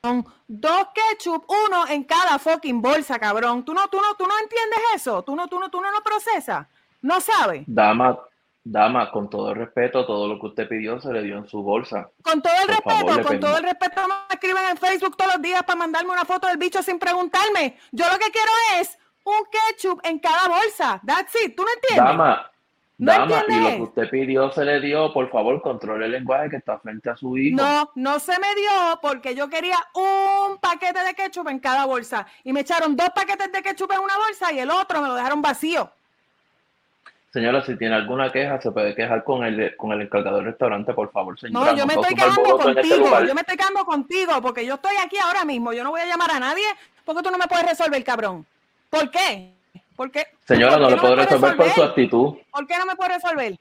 Dos ketchup, uno en cada fucking bolsa, cabrón. ¿Tú no, tú no, tú no entiendes eso? ¿Tú no, tú no, tú no lo procesas? ¿No sabes? Dama, dama, con todo el respeto, todo lo que usted pidió se le dio en su bolsa. Con todo el respeto, con todo el respeto me escriben en Facebook todos los días para mandarme una foto del bicho sin preguntarme. Yo lo que quiero es un ketchup en cada bolsa. That's it. ¿Tú no entiendes? Dama, Dama, y lo que usted pidió se le dio, por favor, controle el lenguaje que está frente a su hijo. No, no se me dio porque yo quería un paquete de ketchup en cada bolsa. Y me echaron dos paquetes de ketchup en una bolsa y el otro me lo dejaron vacío. Señora, si tiene alguna queja, se puede quejar con el, con el encargado del restaurante, por favor, señora. No, yo me estoy quejando este contigo. yo me estoy quejando contigo porque yo estoy aquí ahora mismo. Yo no voy a llamar a nadie porque tú no me puedes resolver, cabrón. ¿Por qué? ¿Por qué? Señora, no, lo puedo resolver, por su actitud. ¿Por qué no me puede resolver?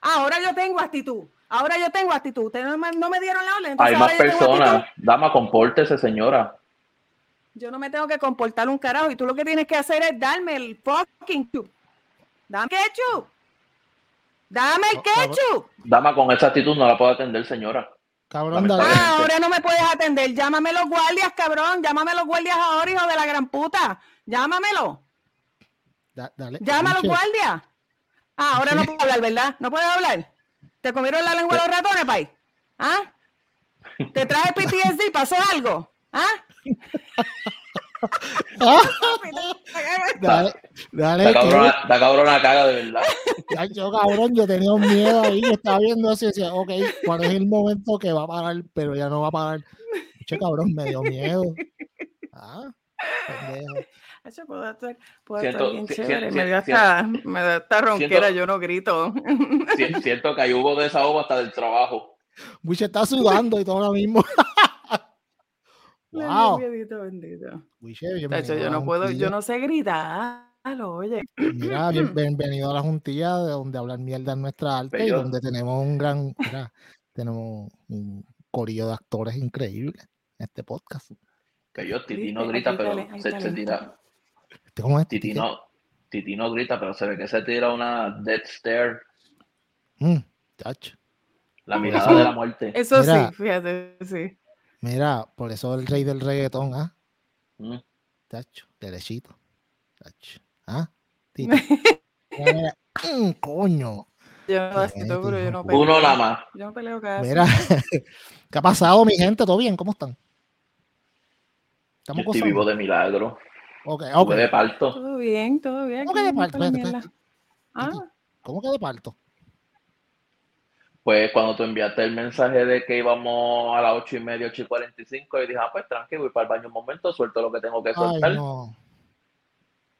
Ahora yo tengo actitud. Ahora yo tengo actitud. Ustedes no me, dieron la orden. Hay más personas. Dama, compórtese, señora. Yo no me tengo que comportar un carajo. Y tú lo que tienes que hacer es darme el fucking ketchup. Dame ketchup. Dame el ketchup. Dama, con esa actitud no la puedo atender, señora. Cabrón, ah, ahora no me puedes atender. Llámame los guardias, cabrón. Llámame los guardias ahora, hijo de la gran puta. Llámamelo. Llama a los guardias. Ah, ahora no puedo hablar, ¿verdad? No puedes hablar. ¿Te comieron la lengua los ratones, pay? ¿Ah? ¿Te trae PTSD? ¿Pasó algo? ¿Ah? dale, dale. La cabrona, la cabrona caga de verdad. Ay, yo cabrón, yo tenía un miedo ahí, yo estaba viendo así, decía, ok, ¿cuál es el momento que va a parar? Pero ya no va a parar. Che cabrón, me dio miedo. Ah, eso puede estar, puede estar bien chévere. me, da esta, me da esta ronquera, yo no grito. Siento que hay hubo desahogo hasta del trabajo. Wiche está sudando y todo lo mismo. wow. Bendito, bendito. yo no puedo, yo no sé gritar. Oye. Mira, bienvenido a la juntilla de donde hablar mierda en nuestra arte y donde tenemos un gran, mira, tenemos un corillo de actores increíbles en este podcast. Que yo, Titi no grita, pero se, se, tira, ¿Cómo es? Titi no, Titi no grita, pero se ve que se tira una dead stare. Mm, la mirada de la muerte. Eso sí, fíjate, sí. Mira, por eso el rey del reggaetón, ¿ah? Mm. Tacho, derechito. Tacho. ¿Ah? Titi. mm, coño. Yo no, pero yo no peleo. Uno nada más. Yo no peleo cada Mira, ¿qué ha pasado, mi gente? ¿Todo bien? ¿Cómo están? Estamos yo estoy vivo de milagro. Okay, okay. de parto? Todo bien, todo bien. ¿Cómo que de parto? Ah. ¿Cómo que de parto? Pues cuando tú enviaste el mensaje de que íbamos a las ocho y media, ocho y cuarenta y cinco, y dije, ah, pues tranquilo, voy para el baño un momento, suelto lo que tengo que soltar. no.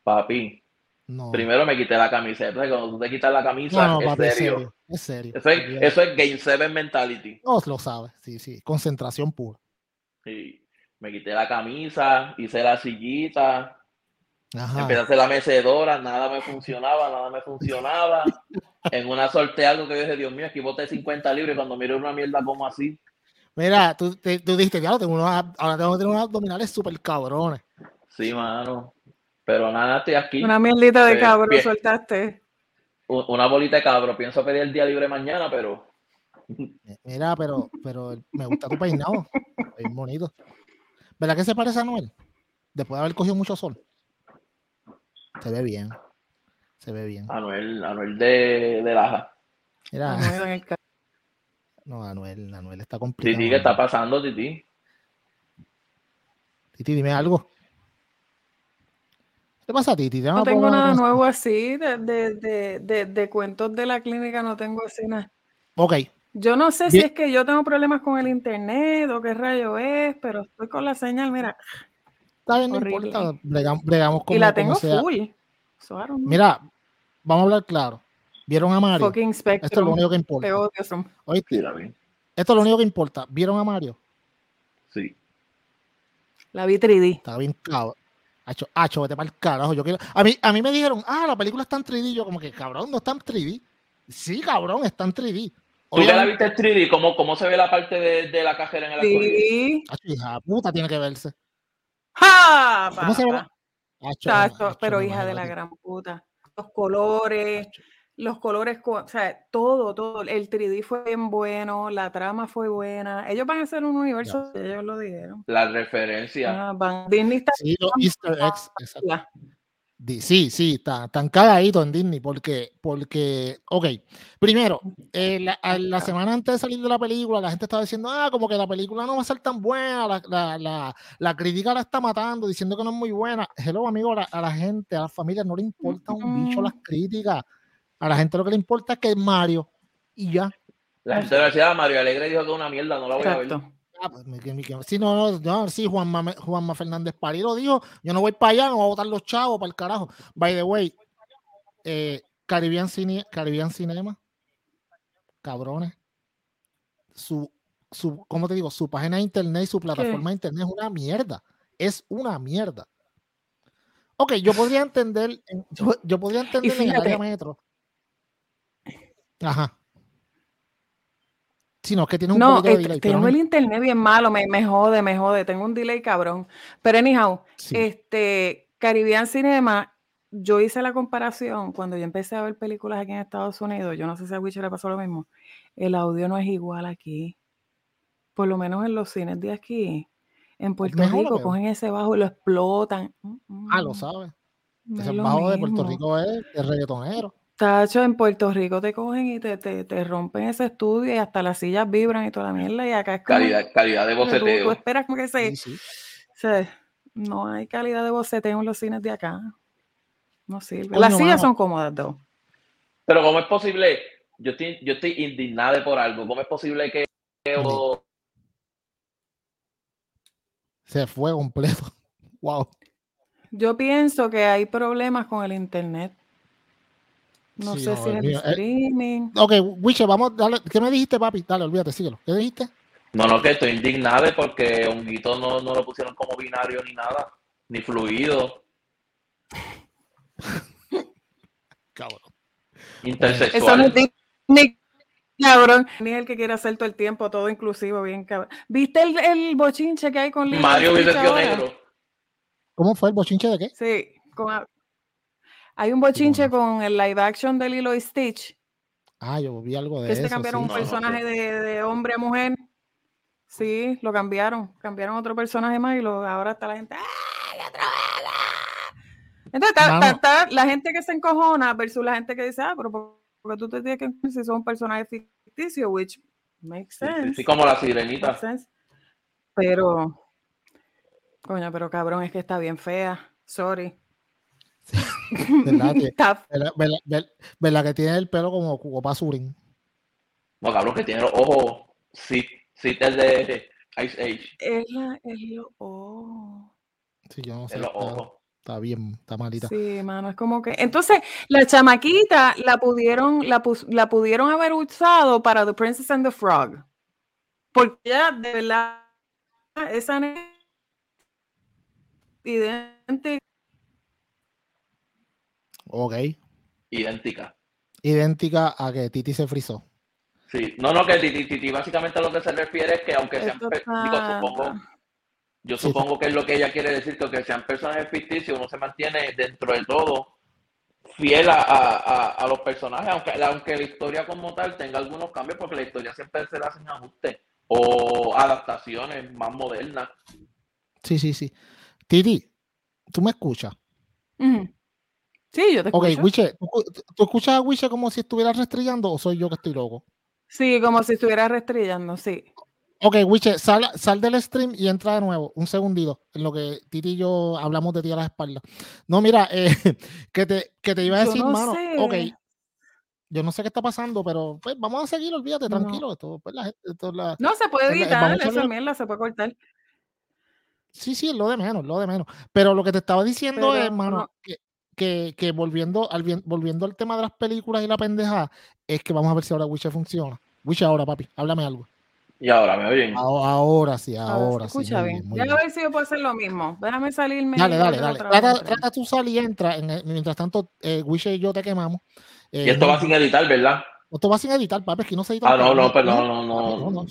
Papi, no. primero me quité la camisa. Entonces, cuando tú te quitas la camisa, no, es, serio. es serio. Eso es, eso es Game 7 mentality. No, lo sabes, sí, sí. Concentración pura. Sí. Me quité la camisa, hice la sillita, Empecé a hacer la mecedora, nada me funcionaba, nada me funcionaba. en una sorte algo que yo dije, Dios mío, aquí boté 50 libras cuando miré una mierda como así. Mira, tú, tú dijiste, ya, tengo ahora tengo que tener unos abdominales súper cabrones. Sí, mano. Pero nada, estoy aquí. Una mierdita de cabro soltaste. Una bolita de cabro. Pienso pedir el día libre mañana, pero. Mira, pero, pero me gusta tu peinado. Es bonito. ¿Verdad que se parece a Noel? Después de haber cogido mucho sol. Se ve bien. Se ve bien. Anuel, Anuel de, de Laja. Mira. No, Anuel, Anuel está complicado. Titi, ¿qué está pasando, Titi? Titi, dime algo. ¿Qué pasa, Titi? No tengo nada nuevo así, de, de, de, de, cuentos de la clínica no tengo así nada. Ok. Yo no sé si es que yo tengo problemas con el internet o qué rayo es, pero estoy con la señal, mira. Está bien, no importa. Bregamos, Y la tengo full. Mira, vamos a hablar claro. ¿Vieron a Mario? Esto es lo único que importa. Esto es lo único que importa. ¿Vieron a Mario? Sí. La vi 3D. Está bien cabrón. Hacho, hacho, vete para el carajo. Yo quiero... a, mí, a mí me dijeron, ah, la película está en 3D. Yo como que, cabrón, no está en 3D. Sí, cabrón, está en 3D. ¿Tú ya la viste en 3D? ¿Cómo, ¿Cómo, se ve la parte de, de la cajera en el Sí. hija puta, tiene que verse. ¡Ja! ¿Cómo se ve? pero hija de la gran puta. Los colores, los colores, o sea, todo, todo. El 3D fue bien bueno, la trama fue buena. Ellos van a hacer un universo, ellos lo dijeron. La referencia. Ah, Disney está. Sí, los Easter eggs. Sí, sí, está tan cagadito en Disney porque, porque, ok, primero, eh, la, semana antes de salir de la película, la gente estaba diciendo, ah, como que la película no va a ser tan buena, la, crítica la está matando, diciendo que no es muy buena. Hello, amigo, a la, gente, a las familias no le importa un bicho las críticas. A la gente lo que le importa es que es Mario y ya. La gente decía, Mario Alegre dijo que es una mierda, no la voy a ver. Ah, pues, sí, no, no, sí, Juanma, Juanma Fernández París lo dijo. Yo no voy para allá, no voy a votar los chavos para el carajo. By the way, eh, Caribbean, Cine, Caribbean Cinema, cabrones. Su, su, ¿cómo te digo? Su página de internet y su plataforma de internet es una mierda. Es una mierda. Ok, yo podría entender, yo, podría entender en el área metro. Ajá. Sino que tiene un no, de delay, tengo el internet bien malo, me, me, jode, me jode, tengo un delay cabrón. Pero anyhow, este Caribbean Cinema, yo hice la comparación cuando yo empecé a ver películas aquí en Estados Unidos, yo no sé si a Witcher le pasó lo mismo, el audio no es igual aquí, por lo menos en los cines de aquí. En Puerto Rico cogen ese bajo y lo explotan. Ah, lo sabes. ese bajo de Puerto Rico es el reggaetonero. Tacho, en Puerto Rico te cogen y te, te, te, rompen ese estudio y hasta las sillas vibran y toda la mierda. Y acá es como, calidad, calidad de boceteo. Tú, esperas como que se, se, No hay calidad de boceteo en los cines de acá. No sirve. las sillas son cómodas, dos. Pero ¿cómo es posible? Yo estoy, yo estoy indignado por algo. ¿Cómo es posible que... Se fue completo. Wow. Yo pienso que hay problemas con el internet. No sé si es el eh, streaming. ok, Wiche, vamos, dale. ¿Qué me dijiste, papi? Dale, olvídate, síguelo. ¿Qué dijiste? No, no, que estoy indignado porque Honguito no, no lo pusieron como binario ni nada, ni fluido. cabrón. Intersexual. Eso no es ni cabrón, ni el que quiere hacer todo el tiempo, todo inclusivo, bien cabrón. ¿Viste el, el bochinche que hay con Mario Negro. ¿Cómo fue el bochinche de qué? Sí, con, hay un bochinche con el live action de Lilo y Stitch. Ah, yo vi algo de que eso. Que se cambiaron un personaje de, hombre a mujer. Sí, lo cambiaron. Cambiaron otro personaje más y lo, ahora está la gente. ¡Ah, Entonces está, la gente que se encojona versus la gente que dice, ah, pero porque tú te tienes que si son un personaje ficticio, which makes sense. Sí, como la sirenita. Pero, coño, pero cabrón, es que está bien fea. Sorry. ¿Verdad que, tiene el pelo como Cuco Pasurin? No, cabrón, que tiene los ojos sí, sí, el de Ice Age. Es, la, es los ojos. Sí, yo no sé. Está, bien, está malita. Sí, mano, es como que. Entonces, la chamaquita la pudieron, la, la pudieron haber usado para The Princess and the Frog. Porque ya, de verdad, esa idéntica Ok. Idéntica. Idéntica a que Titi se frizó. Sí, no, no, que Titi, Titi básicamente lo que se refiere es que aunque sean, supongo, yo supongo que es lo que ella quiere decir, que aunque sean personajes ficticios, uno se mantiene dentro de todo fiel a, los personajes, aunque, aunque la historia como tal tenga algunos cambios, porque la historia siempre se le hacen ajustes o adaptaciones más modernas. Sí, sí, sí. Titi, ¿tú me escuchas? Sí, yo te escucho. Ok, Wiche, ¿tú, escuchas a Wiche como si estuviera restrillando o soy yo que estoy loco? Sí, como si estuviera restrillando, sí. Ok, Wiche, sal, sal del stream y entra de nuevo, un segundito, en lo que Titi y yo hablamos de ti a la espalda. No, mira, eh, que, te, que te iba a decir, mano, ok, yo no sé qué está pasando, pero pues vamos a seguir, olvídate, tranquilo. Esto, pues, la, esto, la, no, se puede editar, esa mierda se puede cortar. Sí, sí, lo de menos, lo de menos. Pero lo que te estaba diciendo es, hermano, que, que, volviendo, al, volviendo al tema de las películas y la pendeja, es que vamos a ver si ahora Wiche funciona. Wiche ahora, papi, háblame algo. Y ahora me oyen. Ahora, sí, ahora escucha bien. Ya a ver si yo puedo hacer lo mismo. Déjame salirme. Dale, dale, dale. Trata, trata, tú salir y entra. mientras tanto, eh, Wiche y yo te quemamos. Eh, y esto va sin editar, ¿verdad? Esto va sin editar, papi, es que no se edita. Ah, no, no, pero no, no, no. No, no, no, no, no,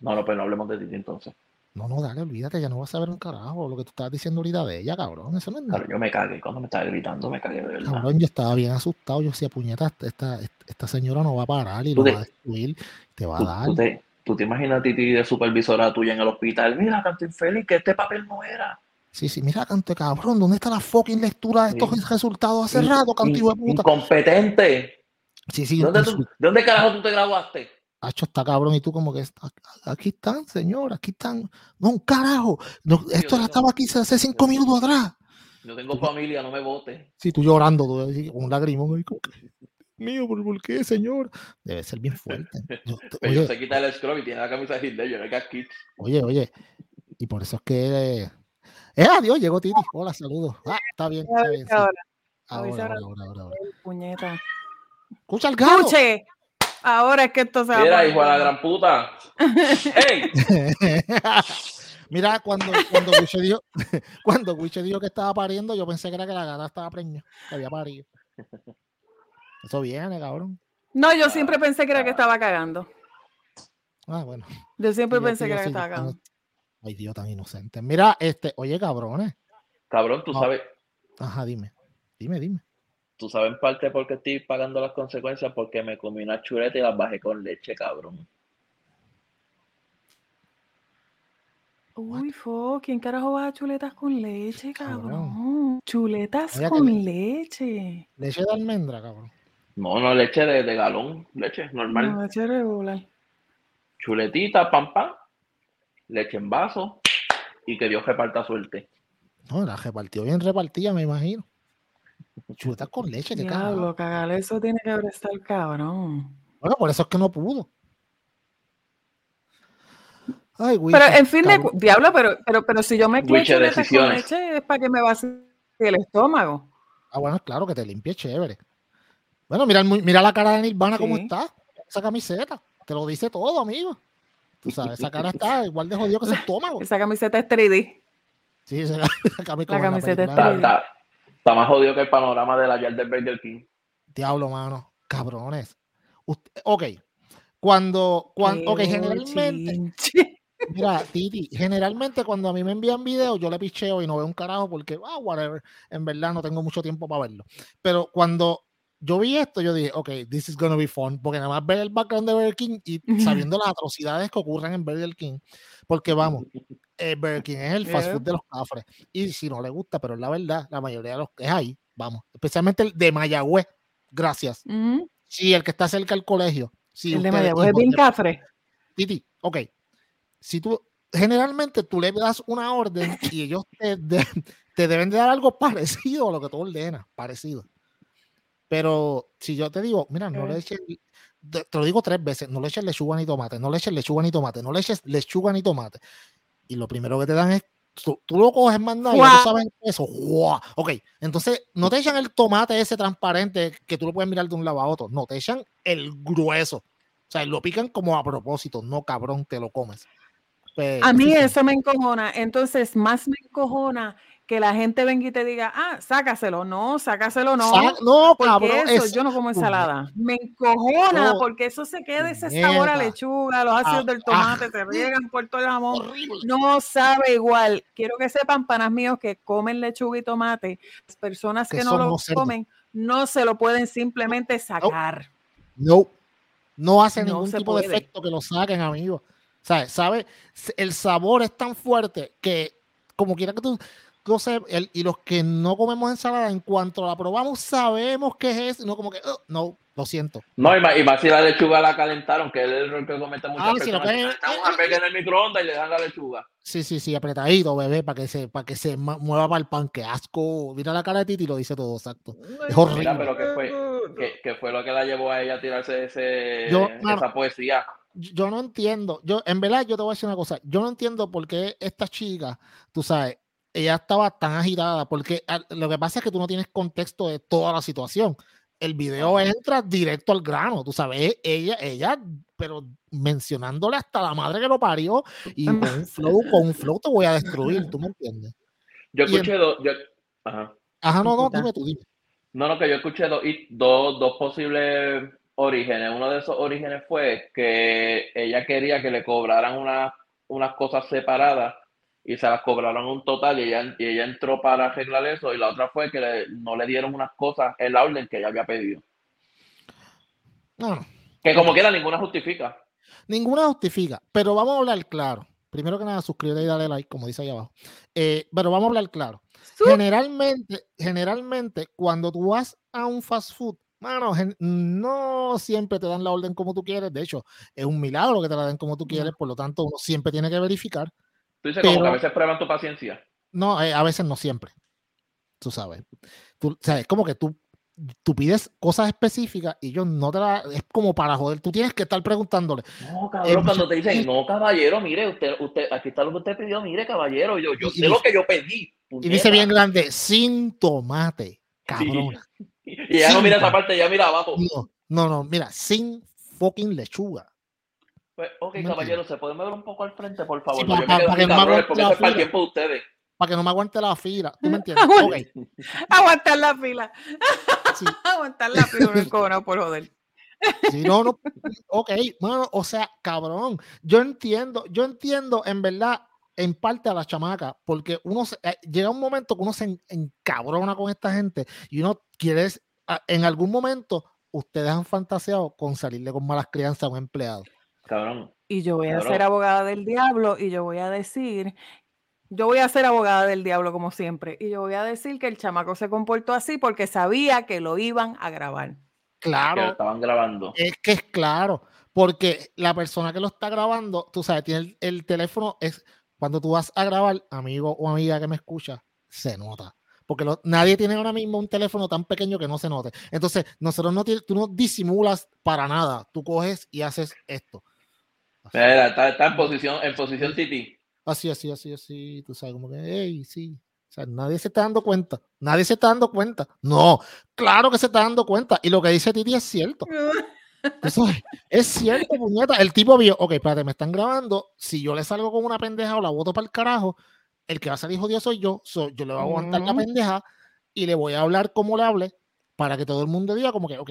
no, no, pues no hablemos de ti entonces. No, no, dale, olvídate, ya no vas a ver un carajo lo que tú estabas diciendo ahorita de ella, cabrón. Eso no es nada. yo me cagué cuando me estaba gritando, me cagué de verdad. Cabrón, yo estaba bien asustado. Yo decía, puñeta, esta, esta, señora no va a parar y lo va a destruir, te va a dar. Tú te, tú te imaginas a ti de supervisora tuya en el hospital. Mira, canto infeliz, que este papel no era. Sí, sí, mira, canto cabrón, ¿dónde está la fucking lectura de estos resultados hace rato, canto de puta? Incompetente. Sí, sí. ¿Dónde, ¿De dónde carajo tú te graduaste? Hacho está cabrón y tú como que aquí están, señor, aquí están. No, un carajo. esto estaba aquí hace cinco minutos atrás. Yo tengo familia, no me vote. Sí, tú llorando, tú, con un lagrimón. Mío, ¿por, qué, señor? Debe ser bien fuerte. Pero se quita el scrub y tiene la camisa de Hitler, yo no hay Oye, oye, y por eso es que. Eh, adiós, llegó Titi. Hola, saludos. Ah, está bien. Está bien ahora. Ahora, ahora, ahora, ahora, Puñeta. Escucha el gato. Escuche. Ahora es que esto se va Mira, hijo de la gran puta. ¡Ey! Mira, cuando, cuando Wiche dijo, cuando dijo que estaba pariendo, yo pensé que era que la gata estaba preña, que había parido. Eso viene, cabrón. No, yo siempre pensé que era que estaba cagando. Ah, bueno. Yo siempre pensé que era que estaba cagando. Ay, Dios, tan inocente. Mira, este, oye, cabrones. Cabrón, tú sabes. Ajá, dime. Dime, dime tú sabes en parte por qué estoy pagando las consecuencias, porque me comí una chuleta y las bajé con leche, cabrón. Uy, fo, ¿quién carajo baja chuletas con leche, cabrón? Chuletas con leche. Leche de almendra, cabrón. No, no, leche de, galón, leche normal. No, leche regular. Chuletita, pam, pam, leche en vaso y que Dios reparta suerte. No, la repartió bien repartida, me imagino. Chuletas con leche, que Diablo, cagar eso tiene que haber estado cabrón. Bueno, por eso es que no pudo. Ay, pero en fin de diablo, pero, pero, pero si yo me quedo chuletas con leche es para que me vacíe el estómago. Ah, bueno, claro que te limpie chévere. Bueno, mira, mira la cara de Nirvana cómo está. Esa camiseta. Te lo dice todo, amigo. Tú sabes, esa cara está igual de jodido que ese estómago. Esa camiseta es 3D. Sí, esa, la camiseta es 3D. Está más jodido que el panorama de la Yard Burger King. Diablo, mano. Cabrones. ok. Cuando, cuando, ok, generalmente. Mira, Titi, generalmente cuando a mí me envían videos, yo le picheo y no veo un carajo porque, ah, whatever, en verdad no tengo mucho tiempo para verlo. Pero cuando yo vi esto, yo dije, ok, this is gonna be fun, porque nada más ver el background de Burger King y sabiendo las atrocidades que ocurren en Burger King, porque vamos, eh, Burger King es el fast food de los cafres. Y si no le gusta, pero es la verdad, la mayoría de los que es ahí, vamos, especialmente el de Mayagüez, gracias. Sí, el que está cerca del colegio. el de Mayagüez es bien cafre. Titi, ok. Si tú, generalmente tú le das una orden y ellos te, te deben de dar algo parecido a lo que tú ordenas, parecido. Pero si yo te digo, mira, no le eches, te lo digo tres veces, no le eches lechuga ni tomate, no le eches lechuga ni tomate, no le eches lechuga ni tomate y lo primero que te dan es tú, lo coges mandado y no sabes eso. Ok, entonces no te echan el tomate ese transparente que tú lo puedes mirar de un lado a otro. No, te echan el grueso. O sea, lo pican como a propósito. No, cabrón, te lo comes. a mí eso me encojona. Entonces, más me encojona que la gente venga y te diga, ah, sácaselo, no, sácaselo, no. no, cabrón. Eso, yo no como ensalada. Me encojona porque eso se queda ese sabor a lechuga, los ácidos del tomate se riegan por todo el jamón. No sabe igual. Quiero que sepan, panas míos, que comen lechuga y tomate. Las personas que, no lo comen no se lo pueden simplemente sacar. No, no, hace ningún tipo de efecto que lo saquen, amigos. ¿Sabes? ¿Sabe? El sabor es tan fuerte que como quiera que tú y los que no comemos ensalada, en cuanto la probamos, sabemos qué es, no como que, oh, no, lo siento. No, y más, si la lechuga la calentaron, que es el error que cometen muchas ah, personas. Si lo en el microondas y le dan la lechuga. Sí, sí, sí, apretadito, bebé, para que se, para que se mueva para el pan. Que asco. Mira la cara de Titi y lo dice todo exacto. Es horrible. pero ¿qué fue, qué, fue lo que la llevó a ella a tirarse ese, esa poesía? Yo no entiendo. Yo, en verdad, yo te voy a decir una cosa. Yo no entiendo por qué esta chica, tú sabes, ella estaba tan agitada porque ah, lo que pasa es que tú no tienes contexto de toda la situación. El video entra directo al grano, tú sabes, ella, ella, pero mencionándole hasta la madre que lo parió y con un flow, con un flow te voy a destruir, ¿tú me entiendes? Yo escuché dos, ajá. Ajá, no, no, dime tú, dime. No, no, que yo escuché dos, dos, dos posibles orígenes. Uno de esos orígenes fue que ella quería que le cobraran una unas cosas separadas y se las cobraron un total y ella, y ella entró para arreglar eso y la otra fue que no le dieron unas cosas el orden que ella había pedido. No. Que como quiera, ninguna justifica. Ninguna justifica, pero vamos a hablar claro. Primero que nada, suscríbete y dale like, como dice ahí abajo. Eh, pero vamos a hablar claro. Generalmente, generalmente, cuando tú vas a un fast food, mano, no siempre te dan la orden como tú quieres. De hecho, es un milagro que te la den como tú quieres, por lo tanto, uno siempre tiene que verificar. Tú dices como que a veces prueban tu paciencia. No, eh, a veces no siempre. Tú sabes. Tú, sabes, como que tú tú pides cosas específicas y ellos no te la. Es como para joder. Tú tienes que estar preguntándole. No, cabrón, cuando te dicen, no, caballero, mire, usted, usted, aquí está lo que usted pidió, mire, caballero, yo, yo sé lo que yo pedí. Y dice bien grande, sin tomate, cabrón. Y ya no mira esa parte, ya mira abajo. No, no, mira, sin fucking lechuga. Pues, ok, caballero, ¿se puede mover un poco al frente, por favor? para, que no me porque es para el tiempo de ustedes. Para que no me aguante la fila. ¿Tú me entiendes? Aguantar la fila. Aguantar la fila, no por joder. Sí, no, no. Ok, bueno, o sea, cabrón. Yo entiendo, yo entiendo en verdad, en parte a la chamaca, porque uno eh, llega un momento que uno se encabrona con esta gente y uno quiere, en algún momento, ustedes han fantaseado con salirle con malas crianzas a un empleado. Cabrón. Y yo voy a ser abogada del diablo y yo voy a decir yo voy a ser abogada del diablo como siempre y yo voy a decir que el chamaco se comportó así porque sabía que lo iban a grabar. Claro. Que lo estaban grabando. Es que es claro, porque la persona que lo está grabando, tú sabes, tiene el, teléfono, es cuando tú vas a grabar, amigo o amiga que me escucha, se nota. Porque nadie tiene ahora mismo un teléfono tan pequeño que no se note. Entonces, nosotros no tú no disimulas para nada. Tú coges y haces esto. Está, en posición, en posición Titi así, así, así, así, tú sabes, como que, hey, sí. O sea, nadie se está dando cuenta. Nadie se está dando cuenta. No, claro que se está dando cuenta. Y lo que dice Titi es cierto. Eso es, cierto, puñeta. El tipo vio, ok, espérate, me están grabando. Si yo le salgo con una pendeja o la voto para el carajo, el que va a salir jodido soy yo. yo le voy a aguantar la pendeja y le voy a hablar como le hable para que todo el mundo diga como que, ok.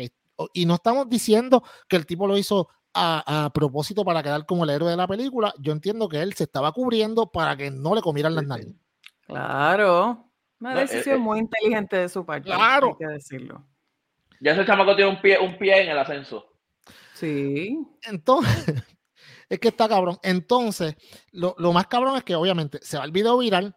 Y no estamos diciendo que el tipo lo hizo a, propósito para quedar como el héroe de la película, yo entiendo que él se estaba cubriendo para que no le comieran las narices. Claro. Una eh, decisión eh, muy inteligente de su parte. Claro. Hay que decirlo. Ya ese chamaco tiene un pie, un pie en el ascenso. Sí. Entonces, es que está cabrón. Entonces, lo, lo, más cabrón es que obviamente se va el video viral,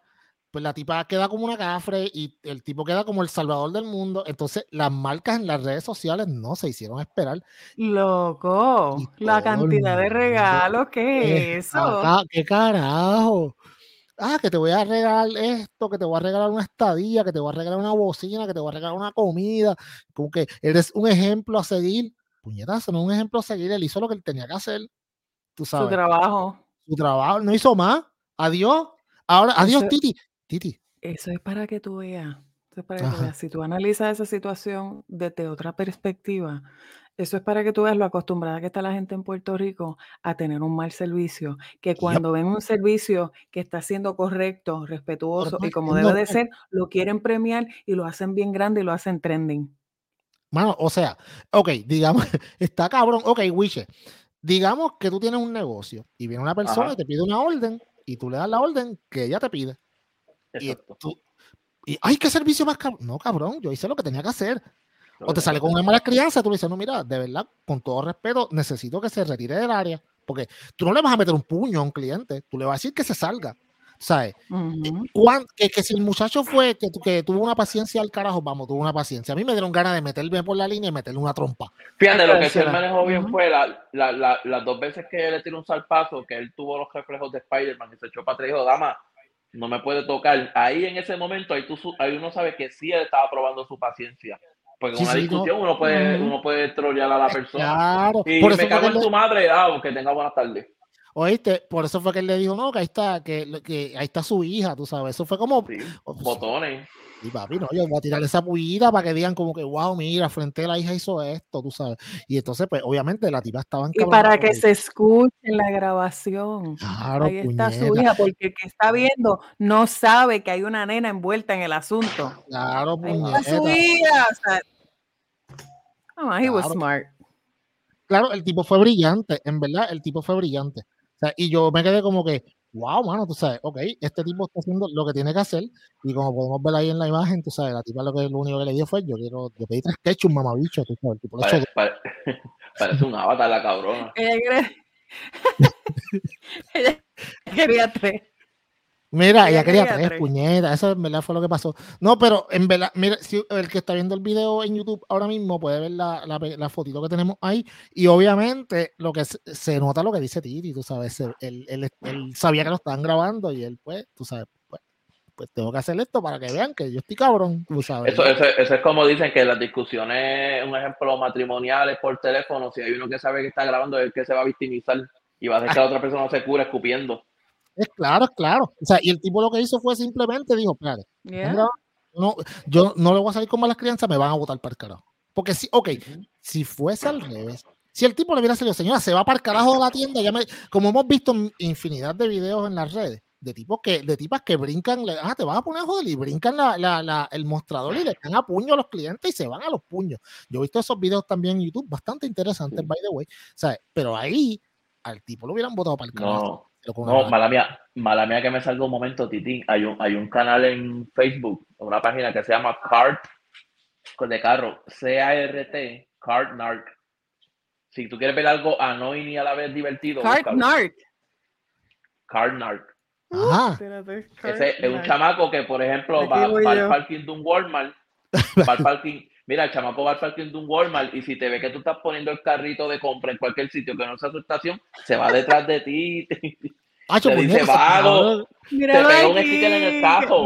pues la tipa queda como una cafre y el tipo queda como el salvador del mundo. Entonces, las marcas en las redes sociales no se hicieron esperar. Loco, la cantidad de regalos que es eso. ¿Qué carajo? Ah, que te voy a regalar esto, que te voy a regalar una estadía, que te voy a regalar una bocina, que te voy a regalar una comida. Como que eres un ejemplo a seguir. Puñetazo, no es un ejemplo a seguir. Él hizo lo que él tenía que hacer. Tú sabes. Su trabajo. Su trabajo. No hizo más. Adiós. Ahora, adiós, Titi. Eso es para que tú veas. Si tú analizas esa situación desde otra perspectiva, eso es para que tú veas lo acostumbrada que está la gente en Puerto Rico a tener un mal servicio, que cuando ven un servicio que está siendo correcto, respetuoso y como debe de ser, lo quieren premiar y lo hacen bien grande y lo hacen trending. Bueno, o sea, ok, digamos, está cabrón, ok, Wiche, digamos que tú tienes un negocio y viene una persona y te pide una orden y tú le das la orden que ella te pide. Y, tú, y, ay, qué servicio más cabrón. No, cabrón, yo hice lo que tenía que hacer. o te sale con una mala crianza, tú le dices, no, mira, de verdad, con todo respeto, necesito que se retire del área. Porque tú no le vas a meter un puño a un cliente, tú le vas a decir que se salga. ¿Sabes? que, que, si el muchacho fue que, que, tuvo una paciencia al carajo, vamos, tuvo una paciencia. A mí me dieron ganas de meterme por la línea y meterle una trompa. Fíjate, lo que se manejó bien fue la, la, las dos veces que le tiró un salpazo, que él tuvo los reflejos de Spider-Man y se echó para atrás y dijo, dama, no me puede tocar. Ahí en ese momento, ahí, tú, ahí uno sabe que sí él estaba probando su paciencia. Porque en una discusión uno puede, uno puede trollear a la persona. Claro. Y me cago en tu madre, ah, que tenga buenas tardes. Oíste, por eso fue que él le dijo, no, que ahí está, que, que ahí está su hija, tú sabes. Eso fue como. botones. Y papi, no, yo voy a tirar esa pullita para que digan como que, wow, mira, frente a la hija hizo esto, tú sabes. Y entonces, pues, obviamente, la tipa estaba Y para que se escuche en la grabación. Claro, Ahí está su hija, porque el que está viendo no sabe que hay una nena envuelta en el asunto. Claro, puñeta. su hija. O sea, oh, he was smart. Claro, el tipo fue brillante, en verdad, el tipo fue brillante. O sea, y yo me quedé como que, wow, mano, tú sabes, ok, este tipo está haciendo lo que tiene que hacer y como podemos ver ahí en la imagen, tú sabes, la tipa lo que lo único que le dio fue, yo quiero, yo pedí tres ketchup, mamabicho, tú sabes, tipo parece, pare, parece un avatar la cabrona. Ella quería tres. Mira, ella quería tres, puñetas, eso en verdad fue lo que pasó. No, pero en verdad, mira, si el que está viendo el video en YouTube ahora mismo puede ver la, la, fotito que tenemos ahí y obviamente lo que se, nota lo que dice Titi, tú sabes, él, él, sabía que lo estaban grabando y él pues, tú sabes, pues, pues tengo que hacer esto para que vean que yo estoy cabrón, tú sabes. Eso, eso, eso es como dicen que las discusiones, un ejemplo, matrimoniales por teléfono, si hay uno que sabe que está grabando, es el que se va a victimizar y va a dejar que la otra persona se cure escupiendo. Es claro, es claro. O sea, y el tipo lo que hizo fue simplemente dijo, claro, no, yo no le voy a salir con malas crianzas, me van a votar para el carajo. Porque si, ok, si fuese al revés, si el tipo le hubiera salido, señora, se va para el carajo de la tienda, ya me, como hemos visto infinidad de videos en las redes, de tipos que, de tipas que brincan, ah, te vas a poner a joder y brincan la, la, el mostrador y le dan a puño a los clientes y se van a los puños. Yo he visto esos videos también en YouTube, bastante interesantes, by the way. Sea, pero ahí al tipo lo hubieran votado para el carajo. No, mala mía, mala mía que me salga un momento, Titi. Hay un, hay un canal en Facebook, una página que se llama Cart de carro, C-A-R-T, Cart Narc. Si tú quieres ver algo annoying y a la vez divertido. Cart Narc. Cart Narc. Ese es un chamaco que, por ejemplo, va, al parking de un Walmart, va al parking, mira, el chamaco va al parking de un Walmart y si te ve que tú estás poniendo el carrito de compra en cualquier sitio que no sea su estación, se va detrás de ti. Ah, te dice vago, te pega un sticker en el cajo.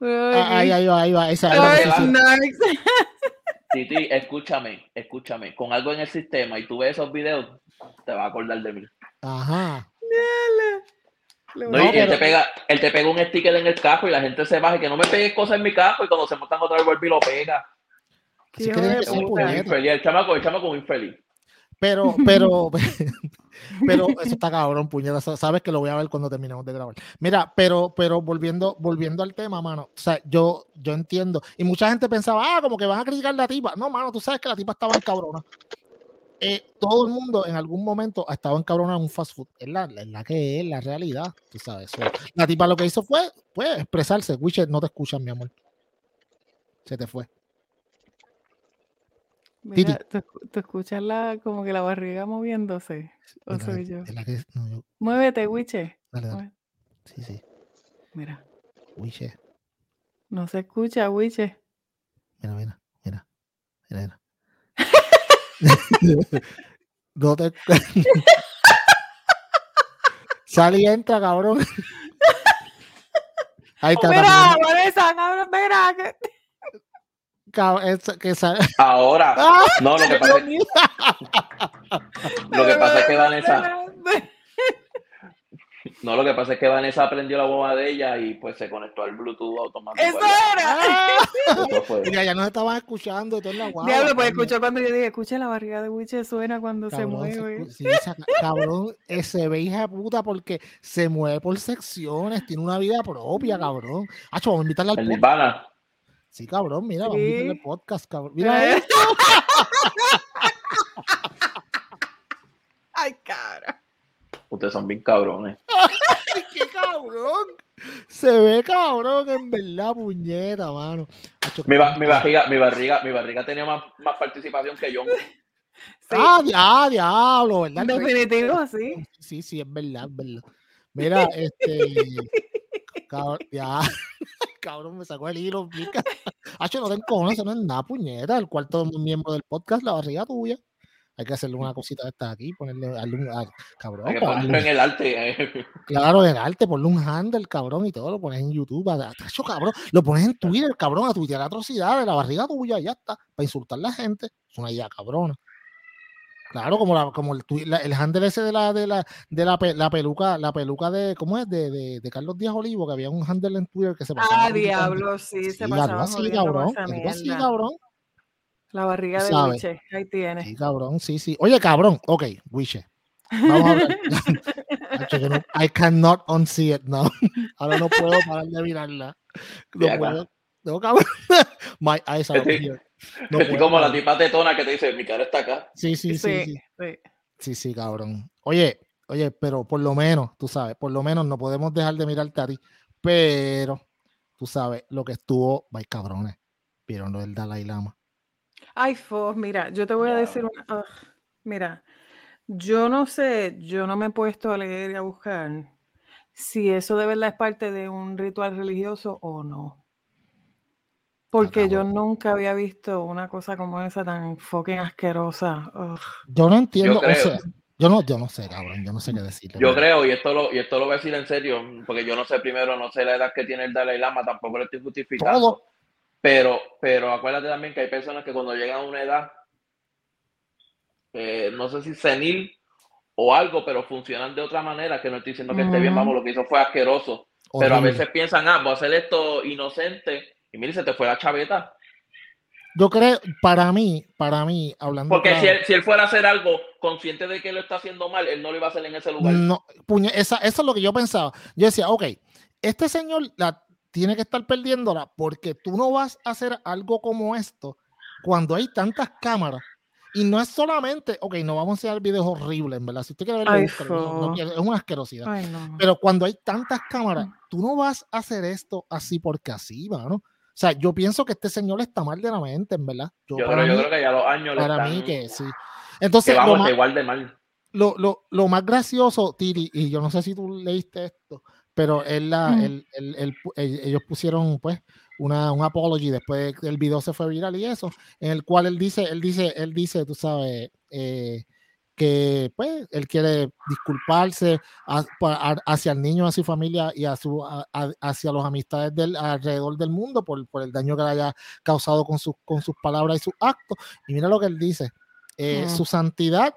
Ah, ahí, ahí va, ahí va. Esa, Titi, escúchame, escúchame. Con algo en el sistema y tú ves esos videos, te vas a acordar de mí. Ajá. No, y él, te pega, él te pega un sticker en el cajo y la gente se baja y que no me pegue cosas en mi cajo y cuando se montan otra vez vuelve y lo pega. Es que un, infeliz, el chamaco, el chamaco un infeliz. Pero, pero, pero eso está cabrón, puñeta. Sabes que lo voy a ver cuando terminemos de grabar. Mira, pero, pero volviendo, volviendo al tema, mano. O sea, yo, yo entiendo. Y mucha gente pensaba, ah, como que van a criticar la tipa. No, mano, tú sabes que la tipa estaba en cabrona. Eh, todo el mundo en algún momento ha estado encabronado en un fast food. Es la, la que es la realidad, tú sabes. la tipa lo que hizo fue, fue expresarse. Witcher, no te escuchan, mi amor. Se te fue. Mira, ¿tú, escuchas la, como que la barriga moviéndose? ¿O soy yo? Muévete, Wiche. Dale, dale. Sí, sí. Mira. Wiche. No se escucha, Wiche. Mira, mira, mira. Mira, mira. no te... Sal y entra, cabrón. Ahí está. Mira, Vanessa, cabrón, mira. Que... Que sale... Ahora. ¡Ah! No, lo que pasa es lo que pasa es que Vanessa... No, lo que pasa es que Vanessa aprendió la bomba de ella y pues se conectó al Bluetooth automático. ¡Eso era! Mira, ya nos estaban escuchando todo la guapa. Diablo, pues escuchó cuando yo dije, escucha la barriga de Wiche suena cuando se mueve. sí, cabrón, ese ve hija puta porque se mueve por secciones, tiene una vida propia, cabrón. Hacho, vamos a invitarla al podcast. Sí, cabrón, mira, vamos a invitarle al podcast, cabrón. Mira esto. Ay, cara. Ustedes son bien cabrones. ¡Ay, qué cabrón! Se ve cabrón, en verdad, puñeta, mano. Mi, mi, barriga, mi, barriga, mi barriga tenía más, más participación que yo. Ah, ya, diablo, ¿verdad? Definitivo, sí. Sí, sí, es verdad, es verdad. Mira, este. cabrón, ya. cabrón, me sacó el hilo. Hacho, no te encojones, eso no es nada, puñeta. El cuarto miembro del podcast, la barriga tuya. Hay que hacerle una cosita de estas aquí, ponerle algún, cabrón. en el arte. Eh. Claro, en el arte, ponle un handle, cabrón, y todo lo pones en YouTube. Atracho, cabrón. Lo pones en Twitter, cabrón, a tuitear la atrocidad de la barriga tuya, ya está. Para insultar a la gente. Es una idea cabrona. Claro, como, la, como el, el handle ese de la de la de la, la, peluca, la peluca de, ¿cómo es? De, de, de, Carlos Díaz Olivo, que había un handle en Twitter que se pasaba. Ah, diablo, sí, se pasaba. Así, cabrón. Así, cabrón. La barriga de Wiche, ahí tiene. Sí, cabrón, sí, sí. Oye, cabrón, ok, Wiche. Vamos a ver. I cannot unsee it now. Ahora no puedo parar de mirarla. No puedo. No, cabrón. My eyes are here. No es como la tipa tetona que te dice, mi cara está acá. Sí, sí, sí. Sí, sí, sí. sí, sí cabrón. Oye, oye, pero por lo menos, tú sabes, por lo menos no podemos dejar de mirar Tari, pero tú sabes lo que estuvo, vaya cabrones, vieron lo del Dalai Lama. Ay, Fo, mira, yo te voy a decir una, mira, yo no sé, yo no me he puesto a leer y a buscar si eso de verdad es parte de un ritual religioso o no. Porque yo nunca había visto una cosa como esa tan fucking asquerosa. Yo no entiendo, yo, o sea, yo no, yo no sé, cabrón, yo no sé qué decir. Yo creo, y esto, lo, y esto lo voy a decir en serio, porque yo no sé primero, no sé la edad que tiene el Dalai Lama, tampoco lo estoy justificando. Pero, pero acuérdate también que hay personas que cuando llegan a una edad, eh, no sé si senil o algo, pero funcionan de otra manera, que no estoy diciendo que esté bien, vamos, lo que hizo fue asqueroso. Pero a veces piensan, ah, voy a hacer esto inocente, y mire, se te fue la chaveta. Yo creo, para mí, para mí, hablando. Porque si, él, si, él, fuera a hacer algo consciente de que lo está haciendo mal, él no lo iba a hacer en ese lugar. No, puñe, esa, eso es lo que yo pensaba. Yo decía, ok, este señor la tiene que estar perdiéndola porque tú no vas a hacer algo como esto cuando hay tantas cámaras. Y no es solamente, ok, no vamos a enseñar videos horribles, ¿verdad? Si usted quiere verlo, es una asquerosidad. Pero cuando hay tantas cámaras, tú no vas a hacer esto así porque así, ¿no? O sea, yo pienso que este señor está mal de la mente, en verdad. Yo, creo, que ya los años Para mí que sí. Entonces, vamos, igual de mal. Lo, lo, lo, más gracioso, Tiri, y yo no sé si tú leíste esto, pero él la, mm. ellos pusieron pues una, un apology después el video se fue viral y eso, en el cual él dice, él dice, él dice, tú sabes, eh, que pues él quiere disculparse hacia el niño, a su familia y a su, hacia los amistades del, alrededor del mundo por, por, el daño que le haya causado con, sus con sus palabras y sus actos. Y mira lo que él dice, eh, su santidad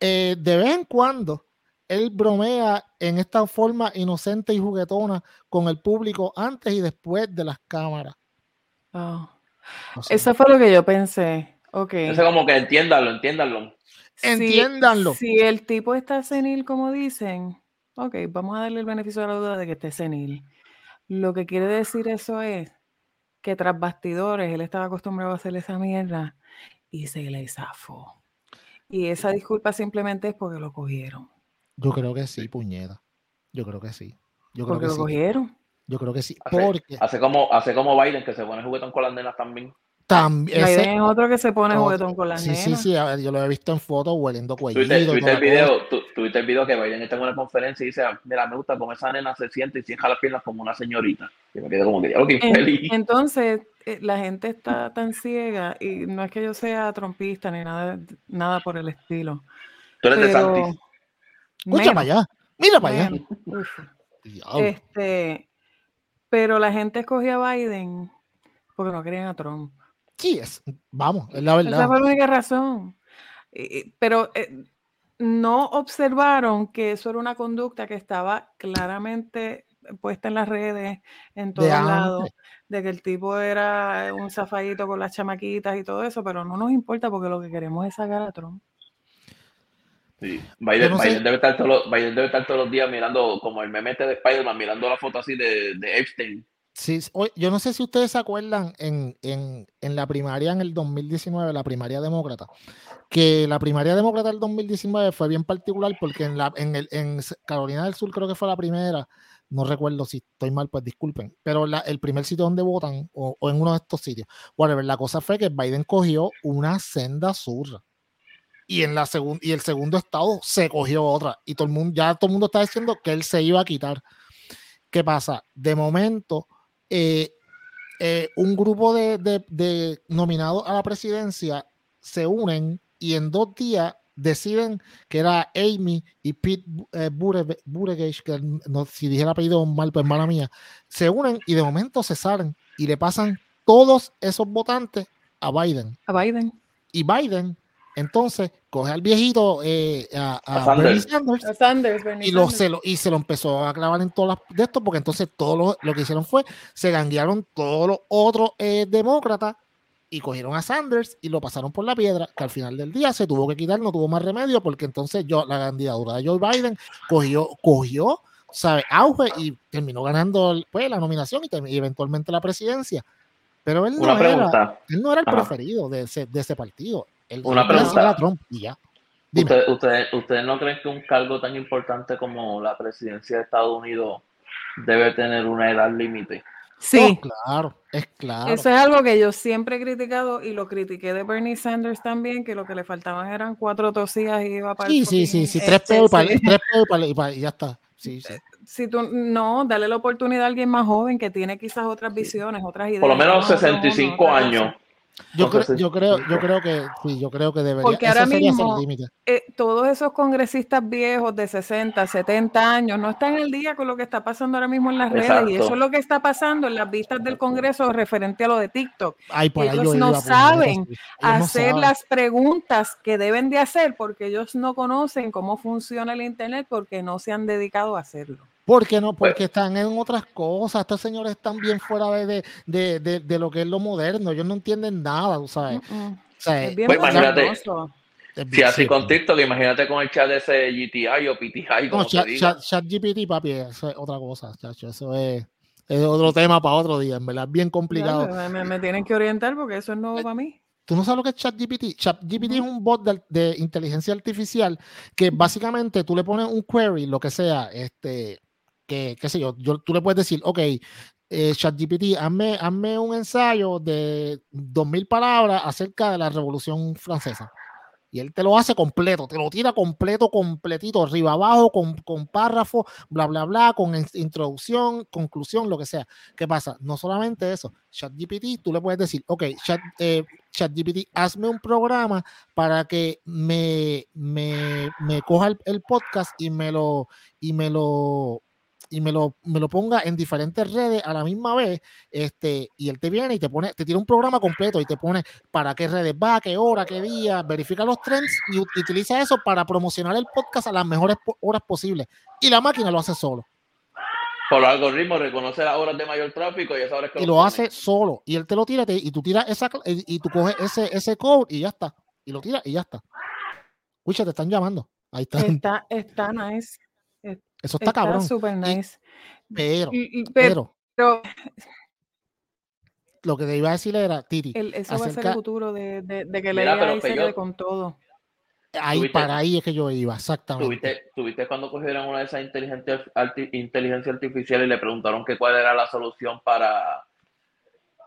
eh, de vez en cuando él bromea en esta forma inocente y juguetona con el público antes y después de las cámaras. Oh. Eso fue lo que yo pensé. Okay. Eso como que entiéndanlo, entiéndanlo. Entiéndanlo. Si el tipo está senil, como dicen, ok, vamos a darle el beneficio de la duda de que esté senil. Lo que quiere decir eso es que tras bastidores él estaba acostumbrado a hacer esa mierda y se le zafó. Y esa disculpa simplemente es porque lo cogieron. Yo creo que sí, puñeta. Yo creo que sí. Yo creo porque lo cogieron. Yo creo que sí. Hace, porque... hace como, hace como Biden que se pone juguetón con las nenas también. También. Ese, es otro que se pone juguetón con las sí, nenas. Sí, sí, sí. Yo lo he visto en fotos hueliendo cuello. Tuviste, el video, tuviste el video que Biden está en una conferencia y dice, mira, me gusta cómo esa nena se siente y cierra las piernas como una señorita. Y me quedé como que, ok, feliz. Entonces, eh, la gente está tan ciega y no es que yo sea trompista ni nada, nada por el estilo. Tú eres de Santis. Escucha para allá. Mira para allá. Este, pero la gente escogió a Biden porque no querían a Trump. Sí, es, vamos, es la verdad. Esa fue la única razón. Pero eh, no observaron que eso era una conducta que estaba claramente puesta en las redes, en todos lados, de que el tipo era un zafadito con las chamaquitas y todo eso, pero no nos importa porque lo que queremos es sacar a Trump. Sí. Biden, debe estar todos los, debe estar todos los días mirando, como el meme de Spider-Man, mirando la foto así de, de Epstein. Sí, yo no sé si ustedes se acuerdan en, en, en, la primaria en el 2019, la primaria demócrata, que la primaria demócrata del 2019 fue bien particular porque en, la, en, el, en Carolina del Sur creo que fue la primera, no recuerdo si estoy mal, pues disculpen, pero la, el primer sitio donde votan o, o, en uno de estos sitios, whatever, la cosa fue que Biden cogió una senda sur y en la y el segundo estado se cogió otra y todo el mundo ya todo el mundo está diciendo que él se iba a quitar. ¿Qué pasa? De momento eh, eh, un grupo de, nominados a la presidencia se unen y en dos días deciden que era Amy y Pete eh, que no, si dije el apellido mal, pues mala mía, se unen y de momento se salen y le pasan todos esos votantes a Biden. A Biden. Y Biden entonces, coge al viejito eh, a, Sanders, y, lo, se lo, y se lo empezó a clavar en todas las de esto, porque entonces todo lo, que hicieron fue, se ganguearon todos los otros eh, demócratas y cogieron a Sanders y lo pasaron por la piedra, que al final del día se tuvo que quitar, no tuvo más remedio, porque entonces yo, la candidatura de Joe Biden cogió, cogió sabe, auge y terminó ganando pues, la nominación y, eventualmente la presidencia. Pero él no, era, él no era el preferido de ese, de ese partido. Una pregunta. Trump y ya. ¿Ustedes usted, no creen que un cargo tan importante como la presidencia de Estados Unidos debe tener una edad límite? Sí. Oh, claro, es claro. Eso es algo que yo siempre he criticado y lo critiqué de Bernie Sanders también, que lo que le faltaban eran cuatro tosías y iba para Sí, sí, sí, sí, tres pedos y, y ya está. Sí, sí. Si tú, no, dale la oportunidad a alguien más joven que tiene quizás otras visiones, otras ideas. Por lo menos 65 años. Yo, creo, yo creo, yo creo que sí, yo creo que debería. Porque ahora mismo eh, todos esos congresistas viejos de 60, 70 años no están el día con lo que está pasando ahora mismo en las redes y eso es lo que está pasando en las vistas del Congreso referente a lo de TikTok. ellos no saben hacer las preguntas que deben de hacer porque ellos no conocen cómo funciona el internet porque no se han dedicado a hacerlo. ¿Por qué no? Porque están en otras cosas. Estos señores están bien fuera de, de, de, de lo que es lo moderno. Ellos no entienden nada, ¿sabes? O sea, es bien pues imagínate, si así con TikTok, imagínate con el chat de ese GTI o PTI. No, chat, chat, GPT, papi, eso es otra cosa, chacho. Eso es, es otro tema para otro día, en verdad, bien complicado. me, me, tienen que orientar porque eso es nuevo para mí. ¿Tú no sabes lo que es ChatGPT? ChatGPT es un bot de, de, inteligencia artificial que básicamente tú le pones un query, lo que sea, este, que, qué sé yo, tú le puedes decir, ok, eh, ChatGPT, hazme, hazme un ensayo de 2000 palabras acerca de la Revolución Francesa. Y él te lo hace completo, te lo tira completo, completito, arriba abajo, con, con párrafo, bla, bla, bla, con introducción, conclusión, lo que sea. ¿Qué pasa? No solamente eso, ChatGPT, tú le puedes decir, ok, Chat, eh, ChatGPT, hazme un programa para que me, me, me coja el, el, podcast y me lo, y me lo, y me lo, me lo ponga en diferentes redes a la misma vez, este, y él te viene y te pone, te tira un programa completo y te pone para qué redes va, qué hora, qué día, verifica los trends y utiliza eso para promocionar el podcast a las mejores horas posibles. Y la máquina lo hace solo. Por los algoritmos reconoce las horas de mayor tráfico y esas horas que Y lo, hace solo. Y él te lo tira y tú tiras esa y, tú coges ese, ese code y ya está. Y lo tiras y ya está. Escucha, te están llamando. Ahí está. Está, está nice. Eso está, cabrón. super nice. pero, pero, lo que te iba a decir era, Titi. eso va a ser el futuro de, de, que le AI con todo. Ahí para ahí es que yo iba, exactamente. ¿Tuviste, cuando cogieron una de esas inteligencia, inteligencia artificial y le preguntaron que cuál era la solución para,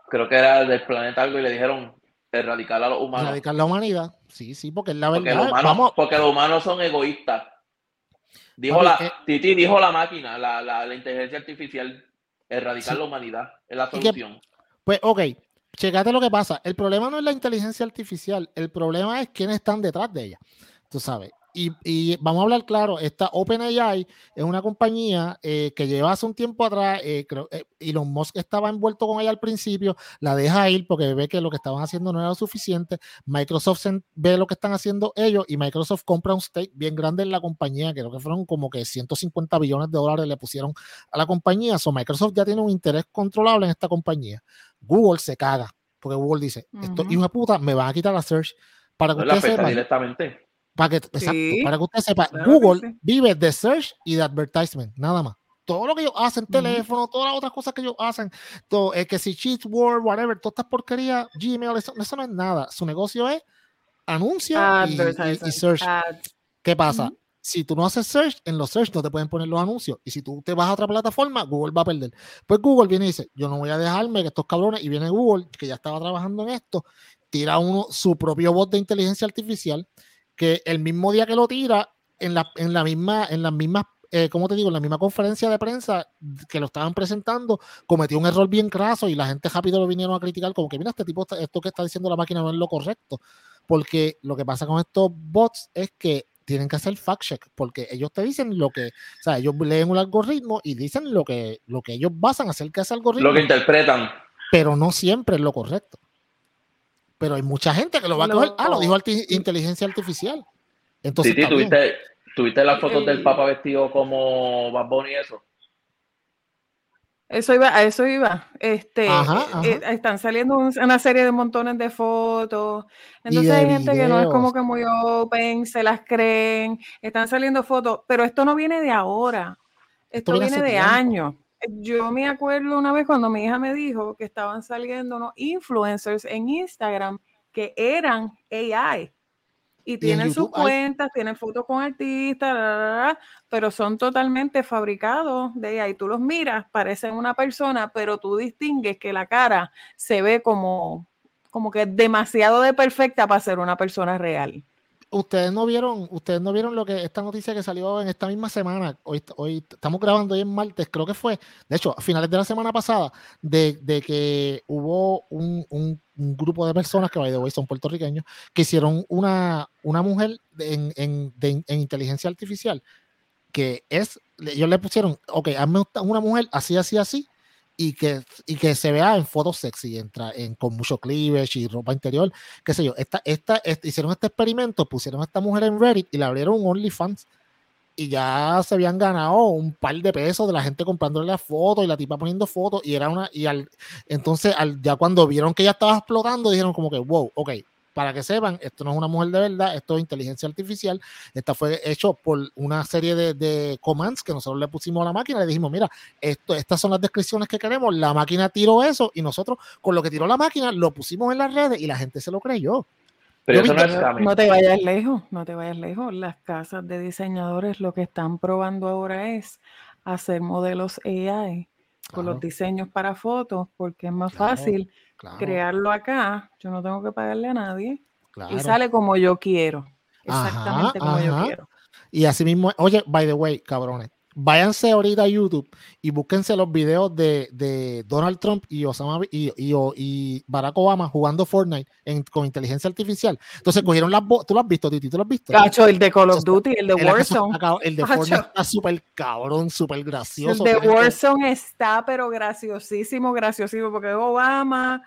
creo que era del planeta algo y le dijeron erradicar a los humanos. Erradicar la humanidad, sí, sí, porque es la verdad. Porque los humanos, porque los humanos son egoístas. Dijo la, eh, Titi dijo la máquina, la, la, la inteligencia artificial, erradicar la humanidad, es la solución. pues, ok, checate lo que pasa. El problema no es la inteligencia artificial, el problema es quiénes están detrás de ella. Tú sabes, y, vamos a hablar claro, esta OpenAI es una compañía eh, que lleva hace un tiempo atrás, eh, creo, eh, Elon Musk estaba envuelto con ella al principio, la deja ir porque ve que lo que estaban haciendo no era lo suficiente, Microsoft ve lo que están haciendo ellos y Microsoft compra un stake bien grande en la compañía, creo que fueron como que 150 billones de dólares le pusieron a la compañía, so Microsoft ya tiene un interés controlable en esta compañía. Google se caga, porque Google dice, esto hijo de puta, me van a quitar la search. Para que usted directamente para que, para que usted sepa, Google vive de search y de advertisement, nada más. Todo lo que ellos hacen, teléfono, todas las otras cosas que ellos hacen, todo, es que si cheat word, whatever, todas estas porquerías, Gmail, eso, no es nada. Su negocio es anuncios y, search. ¿Qué pasa? Si tú no haces search, en los search no te pueden poner los anuncios. Y si tú te vas a otra plataforma, Google va a perder. Pues Google viene y dice, yo no voy a dejarme que estos cabrones, y viene Google, que ya estaba trabajando en esto, tira uno su propio bot de inteligencia artificial que el mismo día que lo tira, en la, en la misma, en las mismas, eh, como te digo, en la misma conferencia de prensa que lo estaban presentando, cometió un error bien craso y la gente rápido lo vinieron a criticar, como que mira, este tipo, esto que está diciendo la máquina no es lo correcto. Porque lo que pasa con estos bots es que tienen que hacer fact check, porque ellos te dicen lo que, o sea, ellos leen un algoritmo y dicen lo que, lo que ellos basan acerca de ese algoritmo. Lo que interpretan. Pero no siempre es lo correcto pero hay mucha gente que lo va a coger. Ah, lo dijo inteligencia artificial. Entonces, sí, ¿tuviste, ¿tuviste las fotos del Papa vestido como Bad Bunny y eso? Eso iba, a eso iba. Este, eh, están saliendo una serie de montones de fotos. Entonces hay gente que no es como que muy open, se las creen, están saliendo fotos, pero esto no viene de ahora. Esto, viene de años yo me acuerdo una vez cuando mi hija me dijo que estaban saliendo unos influencers en Instagram que eran AI. y tienen sus cuentas, tienen fotos con artistas, pero son totalmente fabricados de ahí. Tú los miras, parecen una persona, pero tú distingues que la cara se ve como, como que demasiado de perfecta para ser una persona real ustedes no vieron, ustedes no vieron lo que esta noticia que salió en esta misma semana. Hoy, estamos grabando hoy en martes, creo que fue, de hecho, a finales de la semana pasada, de, que hubo un, grupo de personas que, by the way, son puertorriqueños, que hicieron una, una mujer en, en, inteligencia artificial que es, ellos le pusieron, ok, hazme una mujer así, así, así, y que, y que se vea en fotos sexy, entra en, con mucho cleavage y ropa interior, qué sé yo. Esta, esta, hicieron este experimento, pusieron a esta mujer en Reddit y le abrieron OnlyFans y ya se habían ganado un par de pesos de la gente comprándole las fotos y la tipa poniendo fotos y era una y al entonces al, ya cuando vieron que ya estaba explotando dijeron como que wow, ok, para que sepan, esto no es una mujer de verdad, esto es inteligencia artificial. Esta fue hecho por una serie de, commands que nosotros le pusimos a la máquina. Le dijimos, mira, esto, estas son las descripciones que queremos. La máquina tiró eso y nosotros con lo que tiró la máquina lo pusimos en las redes y la gente se lo creyó. Pero eso no, es no te vayas lejos, no te vayas lejos. Las casas de diseñadores lo que están probando ahora es hacer modelos AI con los diseños para fotos, porque es más fácil crearlo acá, yo no tengo que pagarle a nadie y sale como yo quiero. Exactamente como yo quiero. Y así mismo, oye, by the way, cabrones, váyanse ahorita a YouTube y búsquense los videos de, Donald Trump y Osama y, y, Barack Obama jugando Fortnite con inteligencia artificial. Entonces cogieron las tú lo has visto, Titi, tú lo has visto. Cacho, el de Call of Duty, el de Warzone. El de Fortnite está súper cabrón, súper gracioso. El de Warzone está, pero graciosísimo, graciosísimo, porque Obama.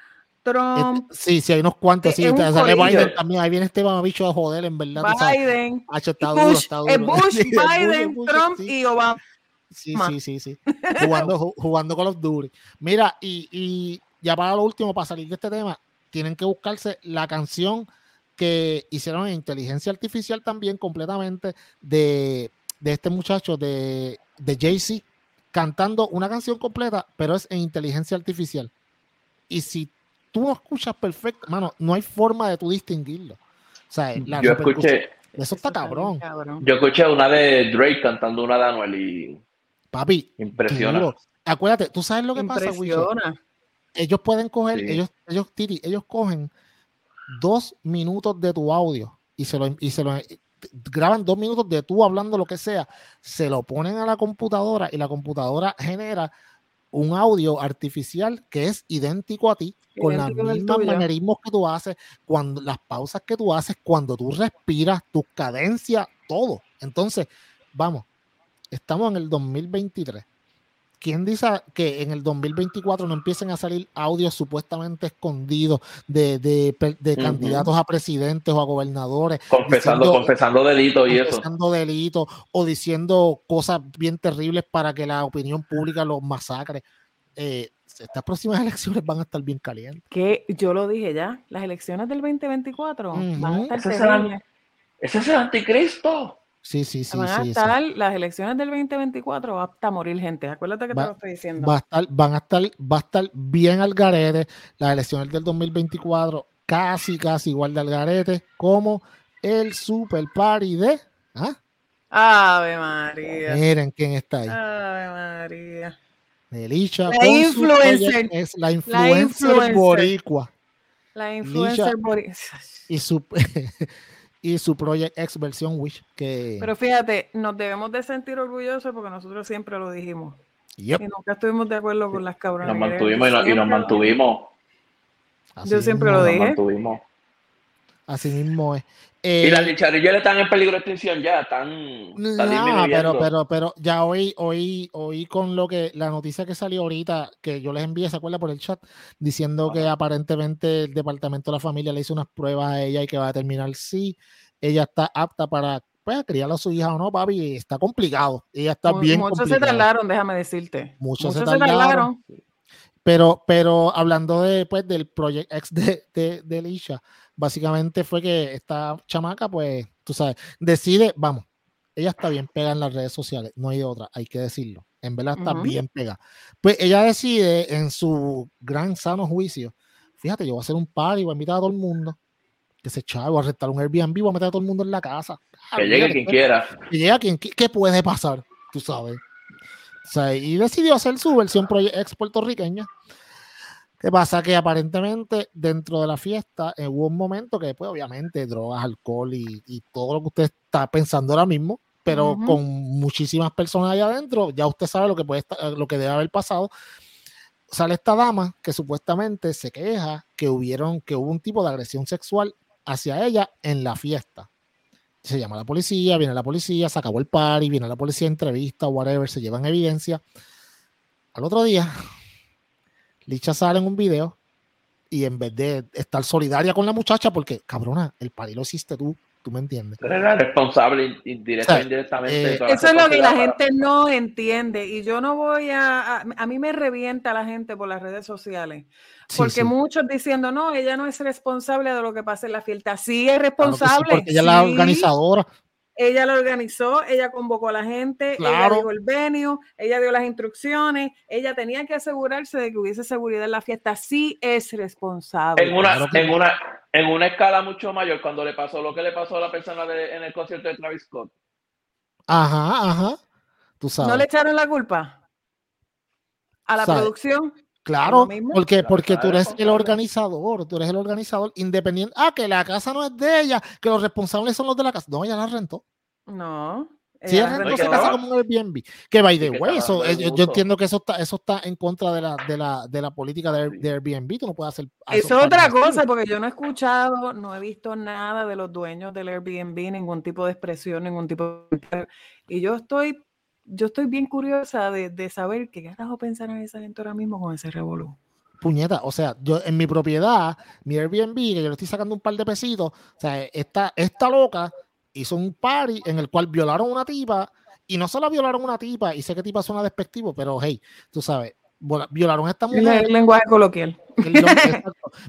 Trump. Sí, sí, hay unos cuantos. Sí, sale Biden también. Ahí viene este bicho a joder, en verdad. Biden. está duro, está duro. Bush, Biden, Trump y Obama. Sí, sí, sí, sí. jugando, jugando con los Duty. Mira, y, y ya para lo último, para salir de este tema, tienen que buscarse la canción que hicieron en inteligencia artificial también completamente de, de este muchacho de, de Jay-Z cantando una canción completa, pero es en inteligencia artificial. Y si tú lo escuchas perfecto, mano, no hay forma de tú distinguirlo. O sea, la yo escuché. Eso está cabrón. Yo escuché una de Drake cantando una de Anuel y. Papi. Impresiona. Acuérdate, tú sabes lo que pasa, Ellos pueden coger, ellos, ellos, Titi, ellos cogen dos minutos de tu audio y se lo, y se lo graban dos minutos de tú hablando lo que sea, se lo ponen a la computadora y la computadora genera un audio artificial que es idéntico a ti, con los mismos manerismos que tú haces, cuando las pausas que tú haces, cuando tú respiras, tus cadencias, todo. Entonces, vamos, estamos en el 2023. ¿Quién dice que en el 2024 no empiecen a salir audios supuestamente escondidos de, de, candidatos a presidentes o a gobernadores? Confesando, confesando delitos y eso. Confesando delitos o diciendo cosas bien terribles para que la opinión pública los masacre. Eh, estas próximas elecciones van a estar bien calientes. Que yo lo dije ya, las elecciones del 2024 van a estar ese es el anticristo. Sí, sí, sí. Van a estar, las elecciones del 2024 va a morir gente. Acuérdate que te lo estoy diciendo. Va a estar, van a estar, va a estar bien al garete. Las elecciones del 2024 casi, casi igual de al garete como el super party de. ¿ah? Ave María. Miren quién está ahí. Ave María. Elicha. La influencer. Es la influencer, boricua. La influencer boricua. Y su. y su Project X versión Wish. Que... Pero fíjate, nos debemos de sentir orgullosos porque nosotros siempre lo dijimos. Y nunca estuvimos de acuerdo con las cabronas. Nos mantuvimos y, nos mantuvimos. Yo siempre lo dije. Así mismo es. Y las licharillas eh, están en peligro de extinción ya, están, no, pero, pero, pero ya hoy, hoy, hoy con lo que la noticia que salió ahorita, que yo les envié, ¿se acuerda por el chat? Diciendo que aparentemente el departamento de la familia le hizo unas pruebas a ella y que va a terminar sí. Ella está apta para pues, criar a su hija o no, papi, está complicado. Ella está bien. Muchos se tardaron, déjame decirte. Muchos, se, tardaron. Pero, pero hablando de, pues, del Project X de, de, de Lisha, básicamente fue que esta chamaca, pues, tú sabes, decide, vamos, ella está bien pega en las redes sociales, no hay de otra, hay que decirlo. En verdad está bien pega. Pues ella decide en su gran sano juicio, fíjate, yo voy a hacer un party, voy a invitar a todo el mundo. que se chavo, a arrestar un Airbnb, o a meter a todo el mundo en la casa. que llegue quien quiera. Que llegue quien ¿Qué puede pasar? Tú sabes. O sea, y decidió hacer su versión ex puertorriqueña. ¿Qué pasa? Que aparentemente dentro de la fiesta eh, hubo un momento que, pues, obviamente, drogas, alcohol y, todo lo que usted está pensando ahora mismo, pero con muchísimas personas allá adentro, ya usted sabe lo que, puede estar, lo que debe haber pasado. Sale esta dama que supuestamente se queja que, hubieron, que hubo un tipo de agresión sexual hacia ella en la fiesta. Se llama la policía, viene la policía, se acabó el party, viene la policía, entrevista, whatever, se llevan evidencia. Al otro día, Licha sale en un video y en vez de estar solidaria con la muchacha, porque cabrona, el party lo hiciste tú, tú me entiendes. Era responsable indirectamente. Eh, eso es lo que la gente no entiende y yo no voy a, a, mí me revienta la gente por las redes sociales. Porque muchos diciendo, no, ella no es responsable de lo que pasa en la fiesta. Sí es responsable. porque ella es la organizadora. Ella lo organizó, ella convocó a la gente, ella dio el venio, ella dio las instrucciones, ella tenía que asegurarse de que hubiese seguridad en la fiesta. Sí es responsable. En una, en una, en una escala mucho mayor, cuando le pasó lo que le pasó a la persona en el concierto de Travis Scott. Ajá, ajá. Tú sabes. ¿No le echaron la culpa? ¿A la producción? Claro, porque, porque tú eres el organizador, tú eres el organizador independiente. Ah, que la casa no es de ella, que los responsables son los de la casa. No, ella la rentó. No. Si ella rentó esa casa como un Airbnb. Que by the way, eso, eh, yo, entiendo que eso está, eso está en contra de la, de la, de la política de, Airbnb. Tú no puedes hacer. Eso es otra cosa, porque yo no he escuchado, no he visto nada de los dueños del Airbnb, ningún tipo de expresión, ningún tipo de. Y yo estoy yo estoy bien curiosa de, de saber qué carajo pensaron esa gente ahora mismo con ese revolú. Puñeta, o sea, yo en mi propiedad, mi Airbnb, que yo le estoy sacando un par de pesitos, o sea, esta, esta loca hizo un party en el cual violaron una tipa, y no solo violaron una tipa, y sé que tipa suena despectivo, pero hey, tú sabes, violaron a esta mujer. El, lenguaje coloquial.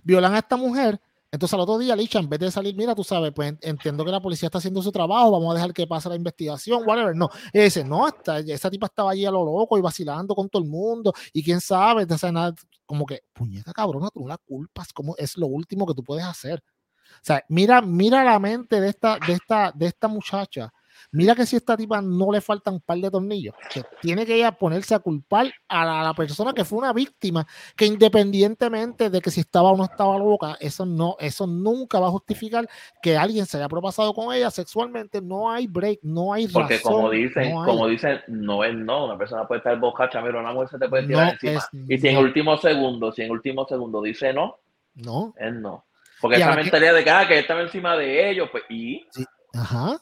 violan a esta mujer entonces al otro día, Licha, en vez de salir, mira, tú sabes, pues entiendo que la policía está haciendo su trabajo, vamos a dejar que pase la investigación, whatever. No, y dice, no, hasta esa tipa estaba allí a lo loco y vacilando con todo el mundo, y quién sabe, de nada, como que, puñeta cabrona, tú no la culpas, como es lo último que tú puedes hacer. O sea, mira, mira la mente de esta, de esta, de esta muchacha Mira que si a esta tipa no le faltan un par de tornillos, que tiene que ella ponerse a culpar a la, persona que fue una víctima, que independientemente de que si estaba o no estaba loca, eso no, eso nunca va a justificar que alguien se haya propasado con ella sexualmente. No hay break, no hay razón. Porque como dicen, como dicen, no es no. Una persona puede estar bocacha, pero una mujer se te puede tirar encima. y si en último segundo, si en último segundo dice no, no, es no. Porque esa mentalidad de que, ah, que estaba encima de ellos, pues, y. Ajá.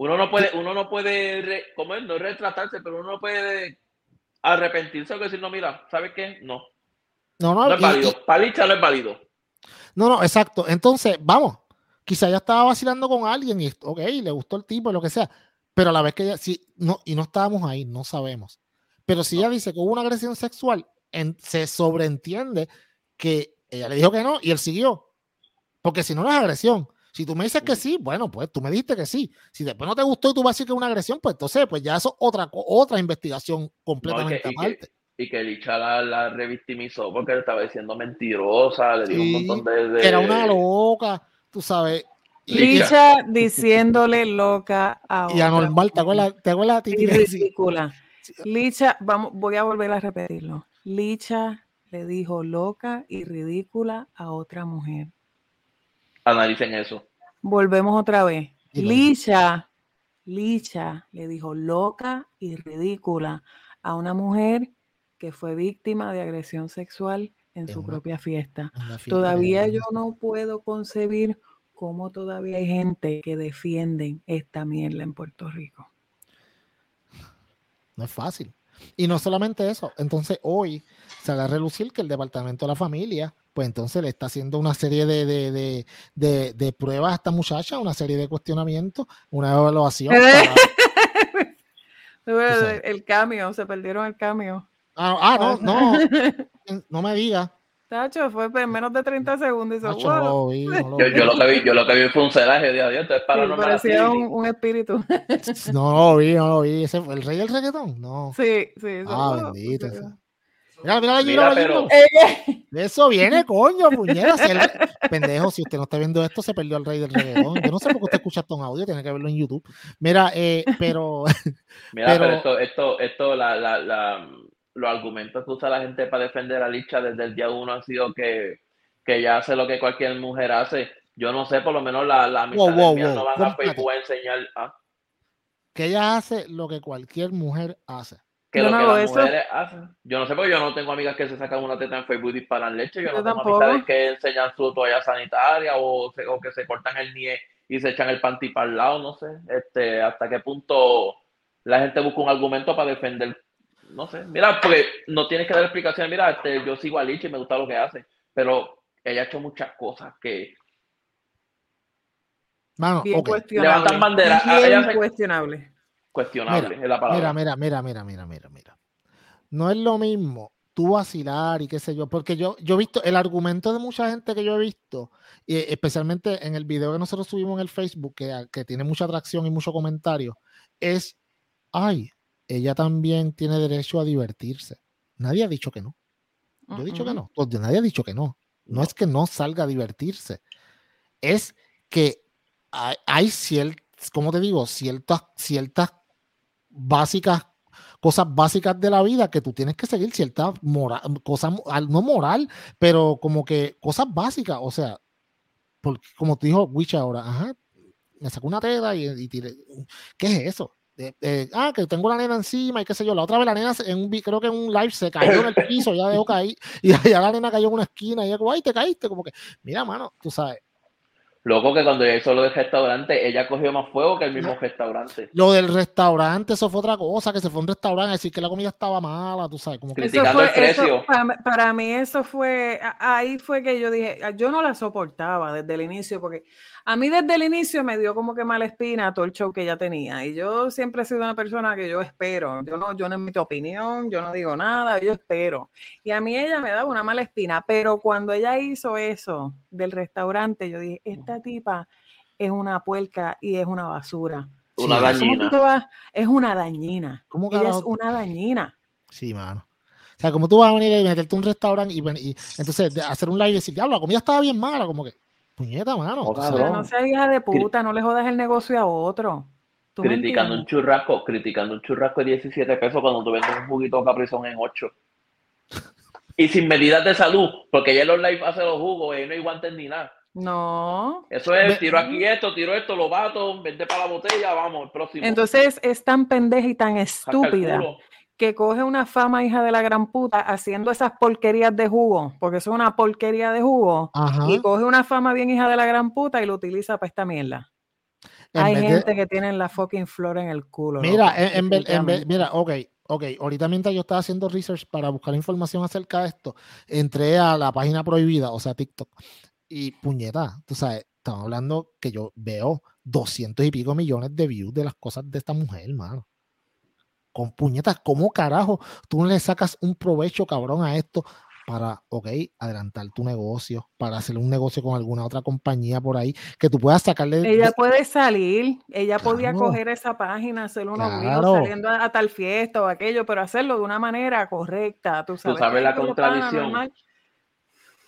Uno no puede, uno no puede, como es, no retratarse, pero uno no puede arrepentirse o decir, no, mira, ¿sabes qué? No. No, no, no es válido. Palicha no es válido. No, no, exacto. Entonces, vamos, quizá ella estaba vacilando con alguien y, ok, le gustó el tipo, lo que sea, pero a la vez que ella, sí, no, y no estábamos ahí, no sabemos. Pero si ella dice que hubo una agresión sexual, se sobreentiende que ella le dijo que no y él siguió. Porque si no, no es agresión. Si tú me dices que sí, bueno, pues tú me dijiste que sí. Si después no te gustó y tú vas a decir que es una agresión, pues entonces, pues ya eso es otra, otra investigación completamente aparte. Y que, Licha la, revictimizó porque le estaba diciendo mentirosa, le dijo un montón de, Era una loca, tú sabes. Licha diciéndole loca a Y anormal, ¿te acuerdas? ¿Te acuerdas y ridícula. Licha, vamos, voy a volver a repetirlo. Licha le dijo loca y ridícula a otra mujer analicen eso. Volvemos otra vez. Licha, Licha le dijo loca y ridícula a una mujer que fue víctima de agresión sexual en su propia fiesta. Todavía yo no puedo concebir cómo todavía hay gente que defienden esta mierda en Puerto Rico. No es fácil. Y no solamente eso, entonces hoy se haga relucir que el Departamento de la Familia pues entonces le está haciendo una serie de, pruebas a esta muchacha, una serie de cuestionamientos, una evaluación. el cambio, se perdieron el cambio. Ah, ah no, no, no me digas. Tacho, fue en menos de 30 segundos. Y yo, lo vi, yo, lo que vi, fue un celaje de adiós. Entonces, para sí, parecía un, un, espíritu. no lo vi, no lo vi. ¿Ese fue el rey del reggaetón? No. Sí, sí. ah, bendito. Mira, mira, mira, pero... Eso viene, coño, puñera. Pendejo, si usted no está viendo esto, se perdió el rey del reggaetón. Yo no sé por qué usted escucha esto en audio, tiene que verlo en YouTube. Mira, eh, pero. Mira, pero, esto, esto, esto, la, la, la, los argumentos que usa la gente para defender a Licha desde el día uno han sido que, que ella hace lo que cualquier mujer hace. Yo no sé, por lo menos la, la amistad wow, no van a a enseñar. ¿ah? Que ella hace lo que cualquier mujer hace que lo que las mujeres hacen. Yo no sé, porque yo no tengo amigas que se sacan una teta en Facebook y disparan leche. Yo, no tengo amistades que enseñan su toalla sanitaria o, o, que se cortan el nie y se echan el panty para el lado. No sé este, hasta qué punto la gente busca un argumento para defender. No sé. Mira, porque no tienes que dar explicaciones. Mira, este, yo sigo a Lich y me gusta lo que hace, pero ella ha hecho muchas cosas que. Mano, Bien Levantan bandera. Bien cuestionable cuestionable mira, la palabra. Mira, mira, mira, mira, mira, mira. No es lo mismo tú vacilar y qué sé yo, porque yo, yo he visto el argumento de mucha gente que yo he visto, y especialmente en el video que nosotros subimos en el Facebook, que, que tiene mucha atracción y mucho comentario, es, ay, ella también tiene derecho a divertirse. Nadie ha dicho que no. Yo he dicho que no. Pues, nadie ha dicho que no. No es que no salga a divertirse. Es que hay, hay ciertas, como te digo, ciertas, ciertas básicas, cosas básicas de la vida que tú tienes que seguir ciertas moral, cosas, no moral, pero como que cosas básicas, o sea, porque como te dijo Witch ahora, ajá, me sacó una tela y, y tiré, ¿qué es eso? ah, que tengo la nena encima y qué sé yo. La otra vez la nena, en un, creo que en un live se cayó en el piso, ya dejó caer, y ya la nena cayó en una esquina y como, ay, te caíste, como que, mira, mano, tú sabes, Loco que cuando ella hizo lo del restaurante, ella cogió más fuego que el mismo restaurante. Lo del restaurante, eso fue otra cosa, que se fue a un restaurante a decir que la comida estaba mala, tú sabes. Como que... Criticando el precio. para, mí eso fue, ahí fue que yo dije, yo no la soportaba desde el inicio, porque a mí desde el inicio me dio como que mala espina todo el show que ella tenía. Y yo siempre he sido una persona que yo espero. Yo no, yo no emito opinión, yo no digo nada, yo espero. Y a mí ella me daba una mala espina. Pero cuando ella hizo eso del restaurante, yo dije, esta tipa es una puerca y es una basura. Una dañina. Es una dañina. ¿Cómo que ella es una dañina. Sí, mano. O sea, como tú vas a venir y meterte a un restaurante y, y entonces hacer un live y decir, diablo, la comida estaba bien mala, como que Puñeta, mano. no seas hija de puta, no le jodas el negocio a otro. criticando un churrasco, criticando un churrasco de 17 pesos cuando tú vendes un juguito caprizón en 8. y sin medidas de salud, porque ya los live hace los jugos y no hay guantes ni nada. No. Eso es, tiro aquí esto, tiro esto, lo bato, vende para la botella, vamos, el próximo. Entonces es tan pendeja y tan estúpida que coge una fama hija de la gran puta haciendo esas porquerías de jugo, porque es una porquería de jugo, y coge una fama bien hija de la gran puta y lo utiliza para esta mierda. Hay gente que tiene la fucking flor en el culo. Mira, en, mira, ok, ok, ahorita mientras yo estaba haciendo research para buscar información acerca de esto, entré a la página prohibida, o sea, TikTok, y puñeta, tú sabes, estamos hablando que yo veo 200 y pico millones de views de las cosas de esta mujer, hermano con puñetas, ¿cómo carajo tú no le sacas un provecho cabrón a esto para, ok, adelantar tu negocio, para hacer un negocio con alguna otra compañía por ahí, que tú puedas sacarle... Ella puede salir, ella podía coger esa página, hacer unos videos saliendo a, tal fiesta o aquello, pero hacerlo de una manera correcta, tú sabes. Tú sabes la contradicción.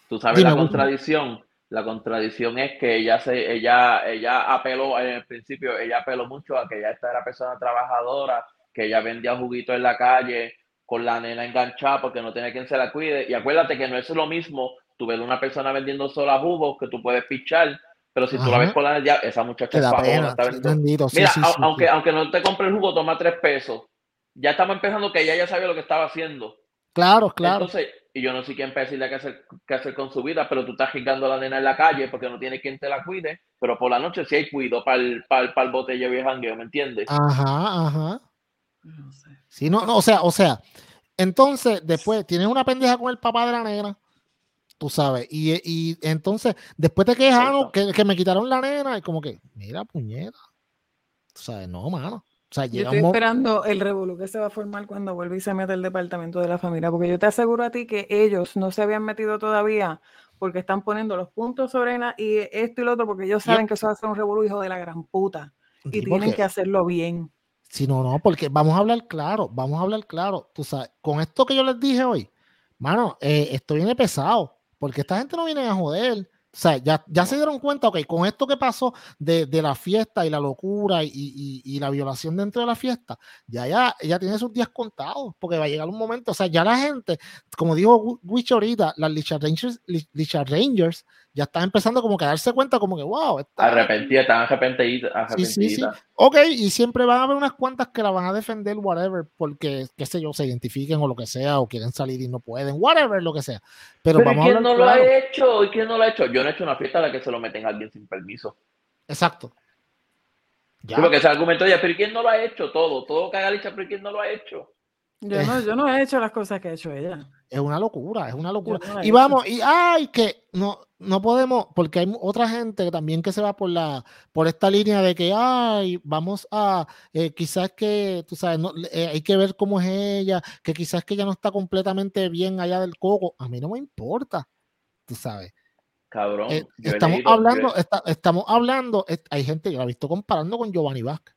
Tú sabes la contradicción. La contradicción es que ella se, ella, ella apeló en el principio, ella apeló mucho a que ella era persona trabajadora, que ella vendía juguito en la calle con la nena enganchada porque no tiene quien se la cuide. Y acuérdate que no es lo mismo tú ves una persona vendiendo sola jugos que tú puedes pichar, pero si tú la ves con la ya, esa muchacha es está vendiendo. Mira, aunque, aunque no te compre el jugo, toma tres pesos. Ya estamos empezando que ella ya sabía lo que estaba haciendo. Claro, claro. Entonces, y yo no sé quién decirle qué hacer, qué hacer con su vida, pero tú estás jugando a la nena en la calle porque no tiene quien te la cuide, pero por la noche sí hay cuido para el, para el, para el botella viejangueo, ¿me entiendes? Ajá, ajá. No sé. Sí, no, no, o sea, o sea, entonces después tienes una pendeja con el papá de la nena, tú sabes, y, y entonces después te quejaron que, que, me quitaron la nena y como que, mira, puñeta, tú sabes, no, mano. O sea, yo estoy esperando el revuelo que se va a formar cuando vuelva y se mete el departamento de la familia, porque yo te aseguro a ti que ellos no se habían metido todavía porque están poniendo los puntos sobre la y esto y lo otro, porque ellos saben que eso va a ser un revuelo hijo de la gran puta y tienen que hacerlo bien. Si no, no, porque vamos a hablar claro, vamos a hablar claro. Tú sabes, con esto que yo les dije hoy, Mano, eh, esto viene pesado, porque esta gente no viene a joder. O sea, ya, ya se dieron cuenta, ok, con esto que pasó de, de la fiesta y la locura y, y, la violación dentro de la fiesta, ya, ya, ya tiene sus días contados, porque va a llegar un momento, o sea, ya la gente, como dijo Witch ahorita, las Licha Rangers, Licha Rangers ya están empezando como que a darse cuenta como que, wow. Está... Arrepentida, están arrepentida. Sí, sí, sí. Ok, y siempre van a haber unas cuantas que la van a defender, whatever, porque, qué sé yo, se identifiquen o lo que sea, o quieren salir y no pueden, whatever, lo que sea. Pero, Pero vamos ¿quién no lo ha hecho? ¿Y quién no lo ha hecho? Yo no he hecho una fiesta a la que se lo meten a alguien sin permiso. Exacto. Ya. porque ese argumento ya, pero ¿quién no lo ha hecho? Todo, todo que haga pero ¿quién no lo ha hecho? Yo no, yo no he hecho las cosas que ha hecho ella. Es una locura, es una locura. y vamos, y ay, que no, no podemos, porque hay otra gente también que se va por la, por esta línea de que ay, vamos a, eh, quizás que, tú sabes, no, eh, hay que ver cómo es ella, que quizás que ella no está completamente bien allá del coco. A mí no me importa, tú sabes. Cabrón. Eh, estamos hablando, estamos hablando, hay gente que lo ha visto comparando con Giovanni Vázquez.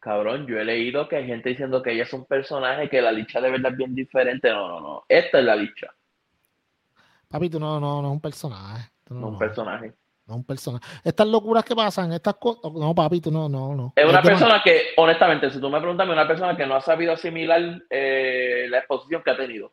Cabrón, yo he leído que hay gente diciendo que ella es un personaje, que la licha de verdad es bien diferente. No, no, no. Esta es la licha. Papi, tú no, no, no es un personaje. no, es un personaje. No es un personaje. Estas locuras que pasan, estas cosas. No, papi, tú no, no, no. Es una persona que, honestamente, si tú me preguntas, es una persona que no ha sabido asimilar eh, la exposición que ha tenido.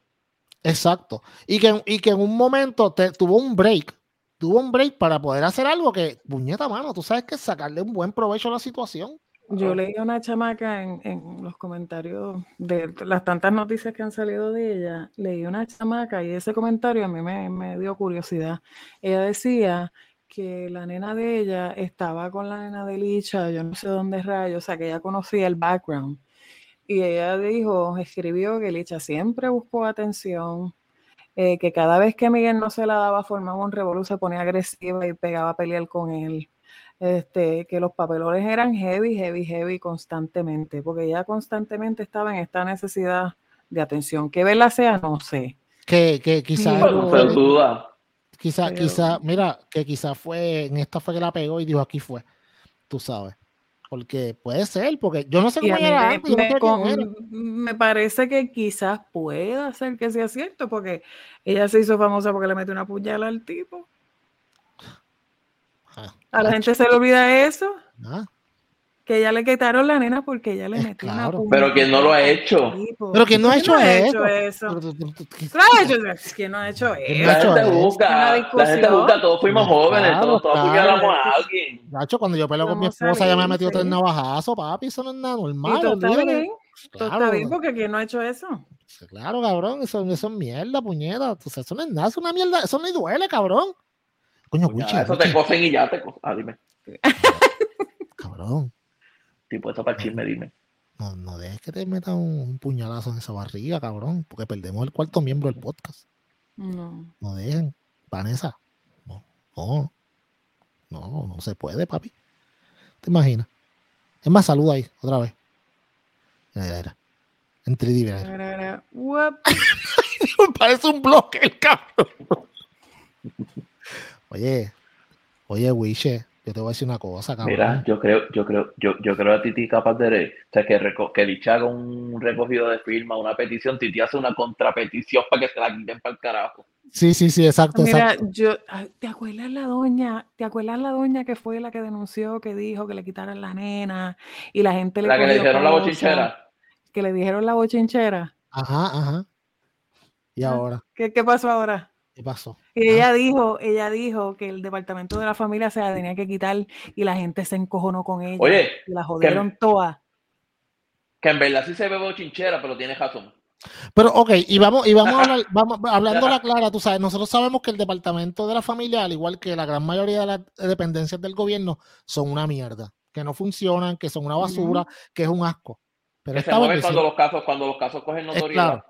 Exacto. Y que, y que en un momento te, tuvo un break. Tuvo un break para poder hacer algo que, puñeta mano, tú sabes que sacarle un buen provecho a la situación. Yo leí a una chamaca en, en, los comentarios de las tantas noticias que han salido de ella, leí una chamaca y ese comentario a mí me, me, dio curiosidad. Ella decía que la nena de ella estaba con la nena de Licha, yo no sé dónde rayos, o sea, que ella conocía el background. Y ella dijo, escribió que Licha siempre buscó atención, eh, que cada vez que Miguel no se la daba formaba un revolú, se ponía agresiva y pegaba a pelear con él este, que los papelones eran heavy, heavy, heavy constantemente, porque ella constantemente estaba en esta necesidad de atención. Que verla sea, no sé. Que, que quizás. duda. Quizá, quizá, mira, que quizá fue, en esta fue que la pegó y dijo aquí fue, tú sabes. Porque puede ser, porque yo no sé cómo era me, parece que quizás pueda ser que sea cierto, porque ella se hizo famosa porque le metió una puñalada al tipo. A la gente se le olvida eso. Ah. Que ya le quitaron la nena porque ella le metió una Pero que no lo ha hecho. Pero que no ha hecho, eso. eso? ¿Quién no ha hecho eso? La gente busca, la gente busca, todos fuimos jóvenes, todos, todos apuñalamos a alguien. Nacho, cuando yo peleo con mi esposa, ella me ha metido tres navajazos, papi, eso no es nada normal. ¿Y está bien? Claro. está bien porque ¿quién no ha hecho eso? Claro, cabrón, eso, eso es mierda, puñeta. eso no es nada, es una mierda, eso no duele, cabrón. Coño, Wichi. Eso te cosen y ya te cosen. Ah, dime. Cabrón. Tipo, esto para el chisme, dime. No, no dejes que te metan un, puñalazo en esa barriga, cabrón, porque perdemos el cuarto miembro del podcast. No. No dejen. Vanessa. No. No. No, no se puede, papi. ¿Te imaginas? Es más, saluda ahí, otra vez. Mira, mira, mira. En 3D, Parece un bloque el cabrón. Oye, oye, Wiche, yo te voy a decir una cosa, cabrón. Mira, yo creo, yo creo, yo, yo creo a Titi capaz de, o sea, que, que Licha haga un recogido de firma, una petición, Titi hace una contrapetición para que se la quiten para el carajo. Sí, sí, sí, exacto. Mira, yo, ¿te acuerdas la doña? ¿Te acuerdas la doña que fue la que denunció, que dijo que le quitaran la nena y la gente le La que le dijeron la bochinchera. Que le dijeron la bochinchera. Ajá, ajá. ¿Y ah, ahora? ¿Qué, qué pasó ahora? ¿Qué pasó? Y ella dijo, ella dijo que el departamento de la familia se la tenía que quitar y la gente se encojonó con ella. Oye, y la jodieron todas. Que en verdad sí se ve bochinchera, pero tiene razón. Pero ok, y vamos, y vamos, a hablar, vamos hablando la clara, tú sabes, nosotros sabemos que el departamento de la familia, al igual que la gran mayoría de las dependencias del gobierno, son una mierda, que no funcionan, que son una basura, que es un asco. Pero esta vez cuando los casos, cuando los casos cogen notoriedad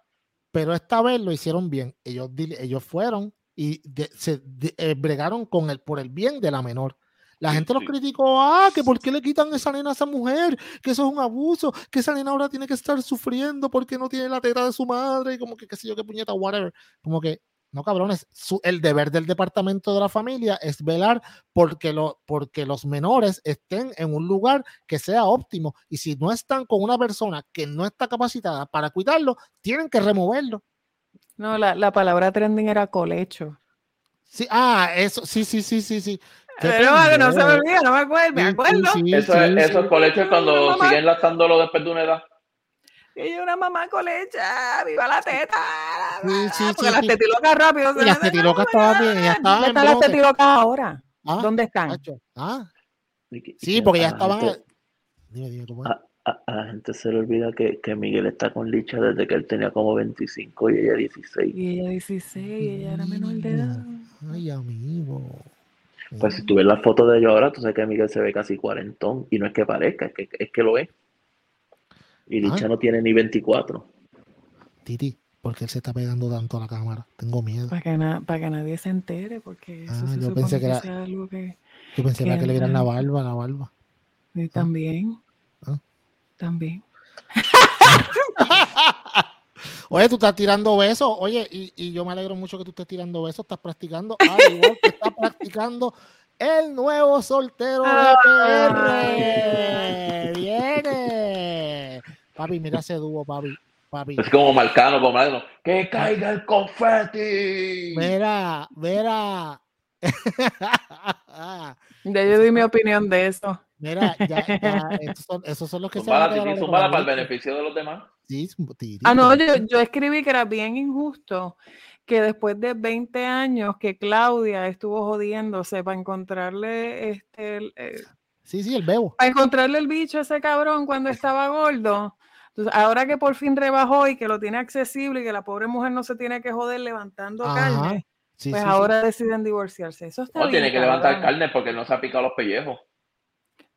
pero esta vez lo hicieron bien. Ellos, ellos fueron y se eh, bregaron con el, por el bien de la menor. La gente los criticó, ah, que por qué le quitan esa nena a esa mujer, que eso es un abuso, que esa nena ahora tiene que estar sufriendo porque no tiene la teta de su madre, y como que qué sé yo, qué puñeta, whatever. Como que no, cabrones, el deber del departamento de la familia es velar porque, lo, porque los menores estén en un lugar que sea óptimo. Y si no están con una persona que no está capacitada para cuidarlo, tienen que removerlo. No, la, la palabra trending era colecho. Sí, ah, eso, sí, sí, sí, sí, sí. Pero no se me olvida, no me acuerdo, me acuerdo. eso, es, eso es colecho cuando siguen lanzándolo después de una edad. Y yo una mamá colecha, viva la teta. Sí, sí, porque las tetilocas rápido. Y las tetilocas estaban bien, ya estaban ¿Dónde están las tetilocas ahora? ¿Ah? ¿Dónde están? Ah. Sí, porque ya estaban. Dime, dime, ¿cómo es? A, la gente se le olvida que, que, Miguel está con Licha desde que él tenía como 25 y ella 16. Y ella 16, y ella era menor de edad. Ay, amigo. Pues si tú ves la foto de ellos ahora, tú sabes que Miguel se ve casi cuarentón. Y no es que parezca, es que, es que lo es. Y Licha ah. no tiene ni 24. Titi, ¿por qué él se está pegando tanto a la cámara? Tengo miedo. Para que, para que nadie se entere, porque eso ah, yo pensé que era, algo que... Yo pensé que, era que le dieran la barba, la barba. Y ¿Ah? También. Oye, tú estás tirando besos. Oye, y, y, yo me alegro mucho que tú estés tirando besos. Estás practicando. Ah, igual que estás practicando el nuevo soltero de PR. Viene. Papi, mira ese dúo, papi. papi. Es como Marcano, como Marcano. ¡Que caiga el confeti! Mira, mira. ya yo di mi opinión de eso. Mira, ya, ya esos, son, los que se van a para el beneficio de los demás. Sí, ah, no, yo, yo escribí que era bien injusto que después de 20 años que Claudia estuvo jodiéndose para encontrarle este eh, sí, sí, el bebo. Para encontrarle el bicho a ese cabrón cuando estaba gordo. Entonces, ahora que por fin rebajó y que lo tiene accesible y que la pobre mujer no se tiene que joder levantando carne, pues ahora deciden divorciarse. Eso está no tiene que levantar carne porque no se ha picado los pellejos.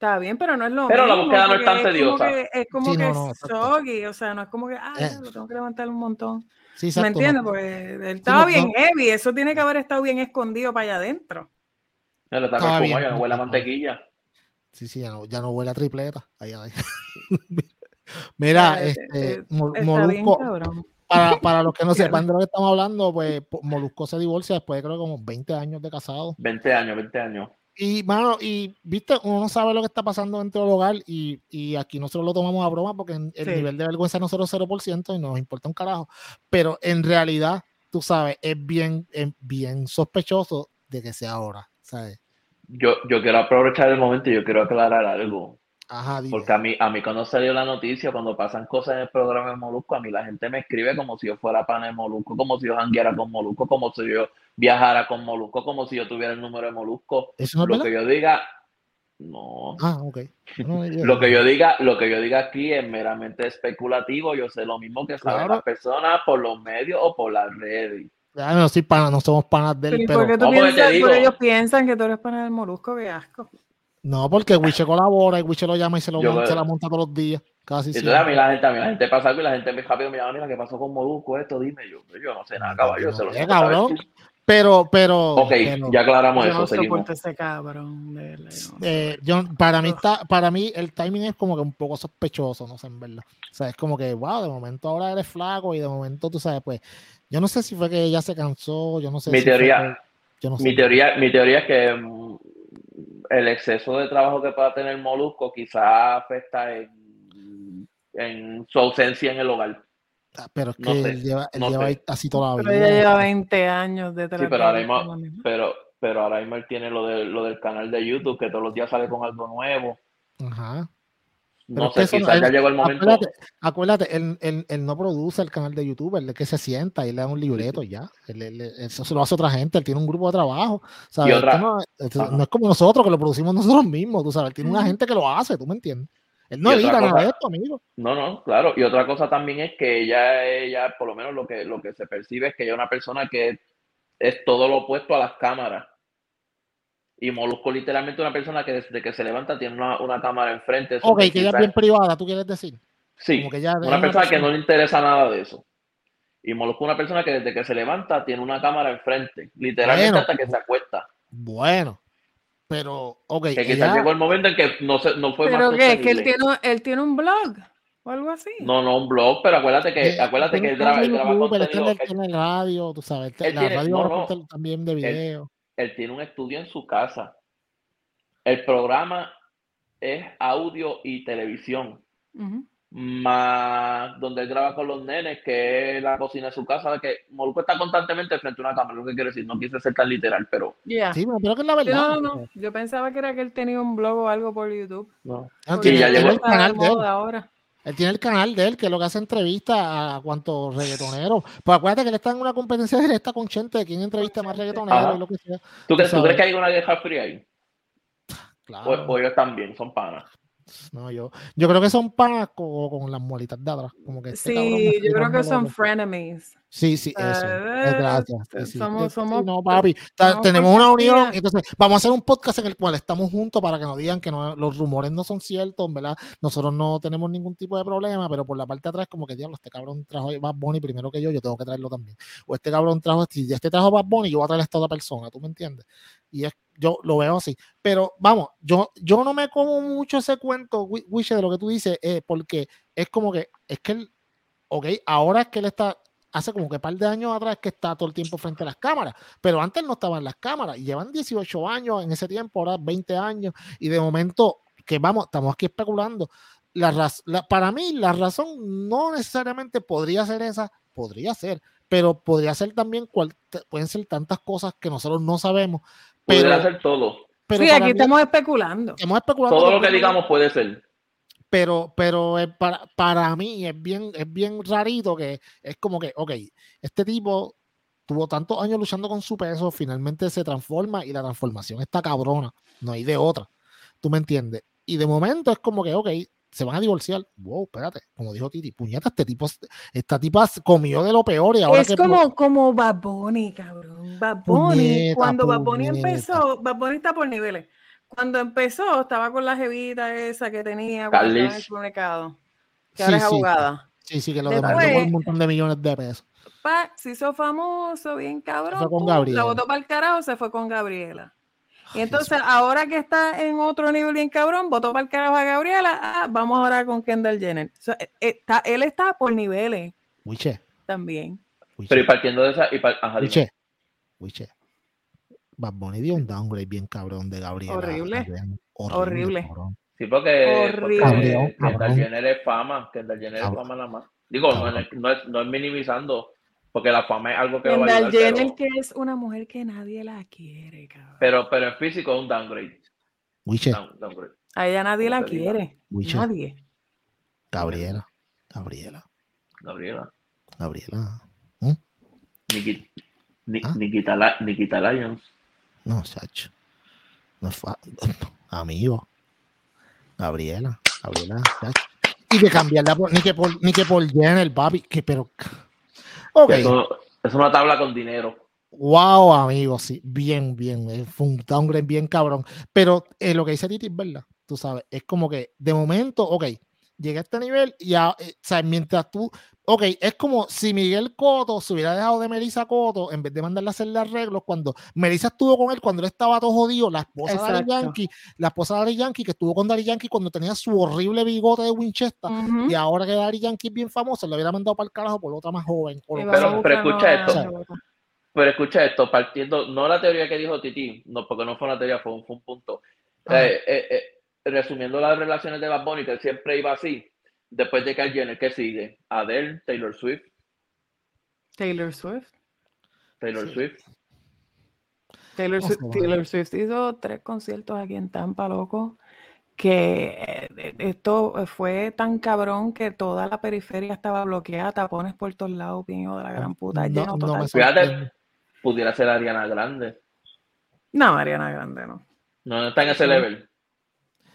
Está bien, pero no es lo pero mismo. Pero la búsqueda no es tan tediosa. Es como que, es, como que soggy, o sea, no es como que, ah, eh. lo tengo que levantar un montón. ¿Me entiendes? Porque él estaba bien heavy, eso tiene que haber estado bien escondido para allá adentro. Ya está como ya no huele a mantequilla. Sí, sí, ya no, ya no huele a tripleta. Mira, este, Molusco, para, para, los que no sepan de lo que estamos hablando, pues Molusco se divorcia después de creo como 20 años de casado. 20 años, 20 años. Y, mano, y viste, uno no sabe lo que está pasando dentro del hogar y, y aquí nosotros lo tomamos a broma porque el nivel de vergüenza es nosotros 0% y nos importa un carajo. Pero en realidad, tú sabes, es bien, es bien sospechoso de que sea ahora, ¿sabes? Yo, yo quiero aprovechar el momento y yo quiero aclarar algo. Porque a mí, a mí cuando salió la noticia, cuando pasan cosas en el programa de Molusco, a mí la gente me escribe como si yo fuera pana de Molusco, como si yo jangueara con Molusco, como si yo viajara con Molusco, como si yo tuviera el número de Molusco. lo que yo diga, no. Ah, ok. lo que yo diga, lo que yo diga aquí es meramente especulativo. Yo sé lo mismo que saben las personas por los medios o por las redes. Ya no soy pana, no somos panas del pero. ¿Por tú piensas, ellos piensan que tú eres pana del Molusco? Qué asco. No, porque Wiche colabora y Wiche lo llama y se, lo monta, se la monta todos los días. Casi Entonces, a mí la gente, a mí la gente pasa algo y la gente me rápido me llama, mira, ¿qué pasó con Molusco esto? Dime yo. Yo no sé nada, caballo. se lo sé, cabrón. Pero, pero. Ok, ya aclaramos eso. No seguimos. ese cabrón. Eh, yo, para, mí está, para mí el timing es como que un poco sospechoso, no sé, en verdad. O sea, es como que, wow, de momento ahora eres flaco y de momento tú sabes, pues. Yo no sé si fue que ella se cansó, yo no sé. Mi teoría. yo no sé. Mi teoría, mi teoría es que mm, el exceso de trabajo que pueda tener Molusco quizás afecta en, en, su ausencia en el hogar. Ah, pero es que él lleva, él lleva así toda la vida. Pero lleva 20 años de trabajo. Sí, pero ahora mismo, pero, pero ahora mismo él tiene lo, de, lo del canal de YouTube, que todos los días sale con algo nuevo. Ajá. No sé, quizás ya llegó el momento. Acuérdate, él, él, no produce el canal de YouTube, él es que se sienta y le da un libreto ya. eso se lo hace otra gente, él tiene un grupo de trabajo. ¿sabes? no, es como nosotros que lo producimos nosotros mismos, tú sabes, él tiene una gente que lo hace, ¿tú me entiendes? Él no edita nada de esto, amigo. No, no, claro. Y otra cosa también es que ella, ella, por lo menos lo que, lo que se percibe es que ella es una persona que es todo lo opuesto a las cámaras. Y Molusco literalmente una persona que desde que se levanta tiene una, cámara enfrente. Ok, que ella es bien privada, ¿tú quieres decir? Sí, una, persona que no le interesa nada de eso. Y Molusco una persona que desde que se levanta tiene una cámara enfrente, literalmente hasta que se acuesta. Bueno, pero, ok. Que quizás llegó el momento en que no, se, no fue ¿Pero qué? ¿Que él tiene, él tiene un blog? o algo así. No, no, un blog, pero acuérdate que, eh, acuérdate que él graba, él graba contenido. Él tiene radio, tú sabes, la tiene, radio no, no, también de video. Él, tiene un estudio en su casa. El programa es audio y televisión. más donde él graba con los nenes, que es la cocina de su casa, que Molusco está constantemente frente a una cámara, lo que quiero decir, no quise ser tan literal, pero... Sí, pero que es la verdad. No, no, yo pensaba que era que él tenía un blog o algo por YouTube. No. Ah, ya llegó el canal de él. Ahora. Él tiene el canal de él, que es lo que hace entrevistas a cuantos reggaetoneros. Pues acuérdate que él está en una competencia directa con Chente de quién entrevista más reggaetoneros y lo que sea. ¿Tú, crees, ¿Tú crees que hay una guerra fría ahí? Claro. Pues ellos también, son panas. No, yo, yo creo que son panas con, con las muelitas de atrás. Como que este sí, yo creo que son frenemies. Sí, sí, eso. gracias. somos, somos, no, papi. tenemos una unión. Entonces, vamos a hacer un podcast en el cual estamos juntos para que nos digan que no, los rumores no son ciertos, ¿verdad? Nosotros no tenemos ningún tipo de problema, pero por la parte de atrás, como que, diablo, este cabrón trajo Bad Bunny primero que yo, yo tengo que traerlo también. O este cabrón trajo, si este trajo Bad Bunny, yo voy a traer a esta otra persona, ¿tú me entiendes? Y es yo lo veo así. Pero vamos, yo, yo no me como mucho ese cuento, Wiche, de lo que tú dices, eh, porque es como que, es que él, ok, ahora es que él está, hace como que un par de años atrás que está todo el tiempo frente a las cámaras, pero antes no estaba en las cámaras y llevan 18 años en ese tiempo, ahora 20 años, y de momento, que vamos, estamos aquí especulando. La, para mí, la razón no necesariamente podría ser esa, podría ser, pero podría ser también, cual, pueden ser tantas cosas que nosotros no sabemos, Puede hacer todo. sí, aquí estamos especulando. Todo lo que digamos puede ser. Pero, pero para, para mí es bien, es bien rarito que es como que, ok, este tipo tuvo tantos años luchando con su peso, finalmente se transforma y la transformación está cabrona, no hay de otra. ¿Tú me entiendes? Y de momento es como que, ok, se van a divorciar. Wow, espérate, como dijo Titi, puñeta, este tipo, esta tipa comió de lo peor y ahora Es como, como Bad cabrón. Bad cuando Bad empezó, Bad está por niveles. Cuando empezó, estaba con la jevita esa que tenía en el supermercado, que ahora es abogada. Sí, sí, que lo demandó por un montón de millones de pesos. Pa, se hizo famoso, bien cabrón. con la votó para el carajo, se fue con Gabriela. Y entonces, ahora que está en otro nivel bien cabrón, votó para el carajo a Gabriela, ah, vamos ahora con Kendall Jenner. Eh, está, él está por niveles. Wiche. También. Pero y partiendo de esa. Y Wiche. Wiche. Bad Bunny dio un downgrade bien cabrón de Gabriela. Horrible. Horrible. Sí, porque, porque Kendall Jenner es fama. Kendall Jenner es fama nada más. Digo, no, no, es, no es minimizando porque la fama es algo que va a ayudar, Jenner, que es una mujer que nadie la quiere, cabrón. Pero, pero en físico es un downgrade. Wiche. A ella nadie la quiere. Nadie. Gabriela. Gabriela. Gabriela. Gabriela. ¿Mm? ¿Ah? Nikita, Nikita, Lyons. No, Sacho. No es Amigo. Gabriela. Gabriela. Y de cambiarla por, ni que por, ni que por Jenner, papi. Que, pero es una tabla con dinero. Wow, amigo, sí, bien, bien, eh, fue un downgrade bien cabrón. Pero eh, lo que dice Titi es verdad, tú sabes, es como que de momento, ok, llegué a este nivel y ya, eh, o sea, mientras tú, ok, es como si Miguel Coto se hubiera dejado de Melissa Coto en vez de mandarle a hacerle arreglos cuando Melissa estuvo con él cuando él estaba todo jodido, la esposa de Dari Yankee, la esposa de Dari Yankee que estuvo con Dari Yankee cuando tenía su horrible bigote de Winchester y ahora que Dari Yankee es bien famosa, le hubiera mandado para el carajo por otra más joven. pero, pero escucha esto. Pero escucha esto, partiendo, no la teoría que dijo Titi, no, porque no fue una teoría, fue un, fue un punto. Eh, eh, eh, resumiendo las relaciones de Bad Bunny, que él siempre iba así, después de Kyle Jenner, ¿qué sigue? Adele, Taylor Swift. Taylor Swift. Taylor Swift. Taylor, Swift hizo tres conciertos aquí en Tampa, loco, que esto fue tan cabrón que toda la periferia estaba bloqueada, tapones por todos lados, piño de la gran puta. No, no Fíjate, pudiera ser Ariana Grande. No, Ariana Grande no. No, está en ese level.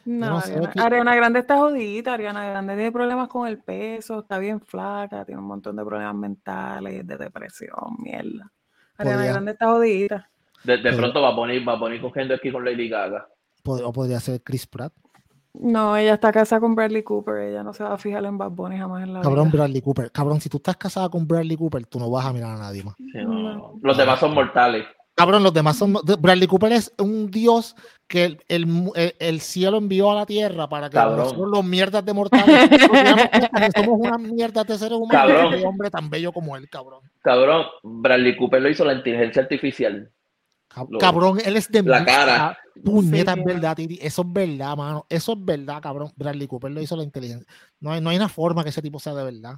No, Ariana, Grande está jodida, Ariana Grande tiene problemas con el peso, está bien flaca, tiene un montón de problemas mentales, de depresión, mierda. Ariana Grande está jodida. De, pronto va a poner, va a poner cogiendo aquí con Lady Gaga. O podría ser Chris Pratt. No, ella está casada con Bradley Cooper, ella no se va a fijar en Bad Bunny jamás en la Cabrón, Bradley Cooper. Cabrón, si tú estás casada con Bradley Cooper, tú no vas a mirar a nadie más. Los demás son mortales. Cabrón, los demás son. Bradley Cooper es un dios que el, el, cielo envió a la tierra para que nosotros los mierdas de mortales somos una mierda de seres humanos cabrón. un hombre tan bello como él, cabrón. Cabrón, Bradley Cooper lo hizo la inteligencia artificial. cabrón, él es de la cara. Puñeta, es verdad, Titi. Eso es verdad, mano. Eso es verdad, cabrón. Bradley Cooper lo hizo la inteligencia. No hay, no hay una forma que ese tipo sea de verdad.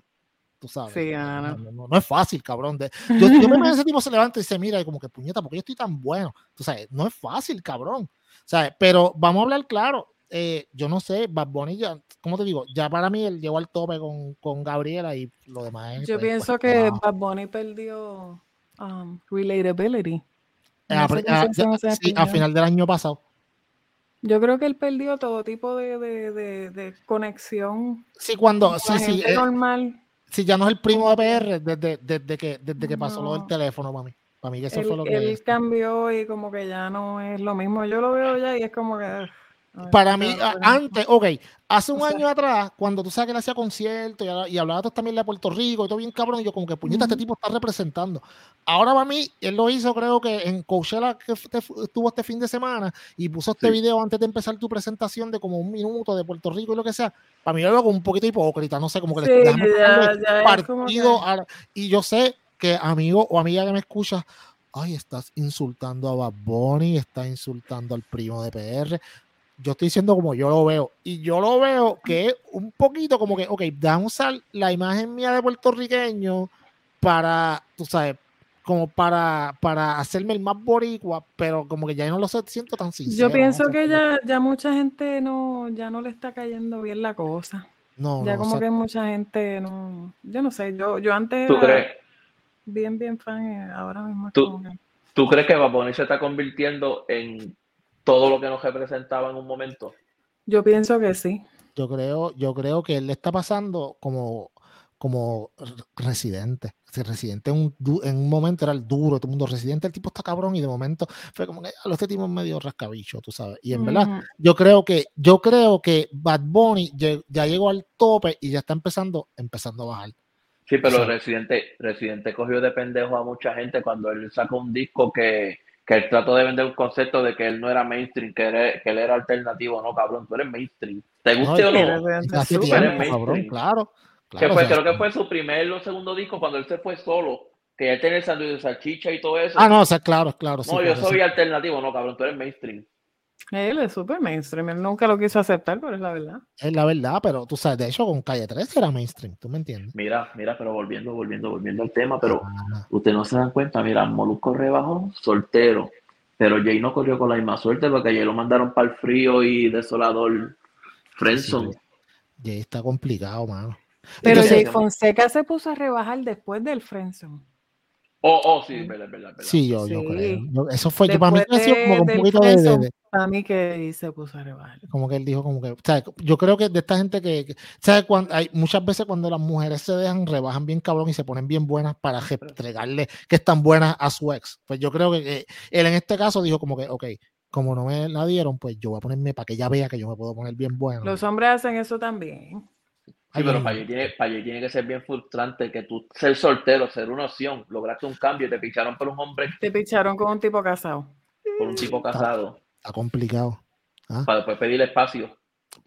Tú sabes. Sí, no, no, es fácil, cabrón. De, yo, yo me ese tipo se levanta y se mira y como que puñeta, porque yo estoy tan bueno. Tú sabes, no es fácil, cabrón. ¿Sabes? Pero vamos a hablar claro. Eh, yo no sé, Bad Bunny ya, ¿cómo te digo? Ya para mí él llegó al tope con, con Gabriela y lo demás. yo pues, pienso que Bad Bunny perdió um, relatability. a, final del año pasado. Yo creo que él perdió todo tipo de, de, de, conexión. Sí, cuando. Sí, sí. Eh, normal. Sí, ya no es el primo de PR desde, desde, que, desde que pasó lo del teléfono, mami. Para mí, eso él, fue lo que. Él cambió y como que ya no es lo mismo. Yo lo veo ya y es como que. Para mí, antes, ok, hace un año atrás, cuando tú sabes que él hacía conciertos y, hablaba también de Puerto Rico y todo bien cabrón, yo como que puñeta, este tipo está representando. Ahora para mí, él lo hizo creo que en Coachella que estuvo este fin de semana y puso este video antes de empezar tu presentación de como un minuto de Puerto Rico y lo que sea. Para mí yo lo como un poquito hipócrita, no sé, como que le ya, partido y yo sé que amigo o amiga que me escucha, ay, estás insultando a Bad Bunny, estás insultando al primo de PR yo estoy diciendo como yo lo veo. Y yo lo veo que es un poquito como que, ok, a usar la imagen mía de puertorriqueño para, tú sabes, como para, para hacerme el más boricua, pero como que ya no lo siento tan sincero. Yo pienso que ya, ya mucha gente no, ya no le está cayendo bien la cosa. No, ya como que mucha gente no, yo no sé, yo, yo antes ¿Tú crees? bien, bien fan, ahora mismo ¿Tú, ¿Tú crees que Baboni se está convirtiendo en todo lo que nos representaba en un momento? Yo pienso que sí. Yo creo, yo creo que él le está pasando como, como residente. Si residente en un, en un momento era el duro, todo el mundo residente, el tipo está cabrón y de momento fue como que a este tipo es medio rascabicho, tú sabes. Y en verdad, yo creo que, yo creo que Bad Bunny ya, llegó al tope y ya está empezando, empezando a bajar. Sí, pero Residente, Residente cogió de pendejo a mucha gente cuando él sacó un disco que, que él trató de vender un concepto de que él no era mainstream, que, que él era alternativo. No, cabrón, tú eres mainstream. ¿Te guste o no? Tú eres mainstream. claro. claro fue, creo que fue su primer o segundo disco cuando él se fue solo. Que él tenía el sándwich de salchicha y todo eso. Ah, no, o sea, claro, claro. No, yo soy alternativo. No, cabrón, tú eres mainstream. Él es súper mainstream, él nunca lo quiso aceptar, pero es la verdad. Es la verdad, pero tú sabes, de hecho con Calle 13 era mainstream, ¿tú me entiendes? Mira, mira, pero volviendo, volviendo, volviendo al tema, pero ustedes no se dan cuenta, mira, Molusco rebajó, soltero, pero Jay no corrió con la misma suerte porque Jay lo mandaron para el frío y desolador Frenson. Jay está complicado, mano. Pero Jay Fonseca se puso a rebajar después del Frenson. Oh, oh, sí, verdad, verdad, verdad. Sí, yo, yo creo. eso fue, que para mí como un poquito de, Para mí que se puso a rebajar. Como que él dijo, como que, o sea, yo creo que de esta gente que, ¿sabes? Cuando, hay muchas veces cuando las mujeres se dejan, rebajan bien cabrón y se ponen bien buenas para entregarle que están buenas a su ex. Pues yo creo que, él en este caso dijo como que, ok, como no me la dieron, pues yo voy a ponerme para que ella vea que yo me puedo poner bien bueno. Los hombres hacen eso también. Sí, pero para allí, tiene, tiene que ser bien frustrante que tú ser soltero, ser una opción, lograste un cambio y te picharon por un hombre. Te picharon con un tipo casado. Por un tipo casado. Está, complicado. ¿ah? Para después pedir espacio.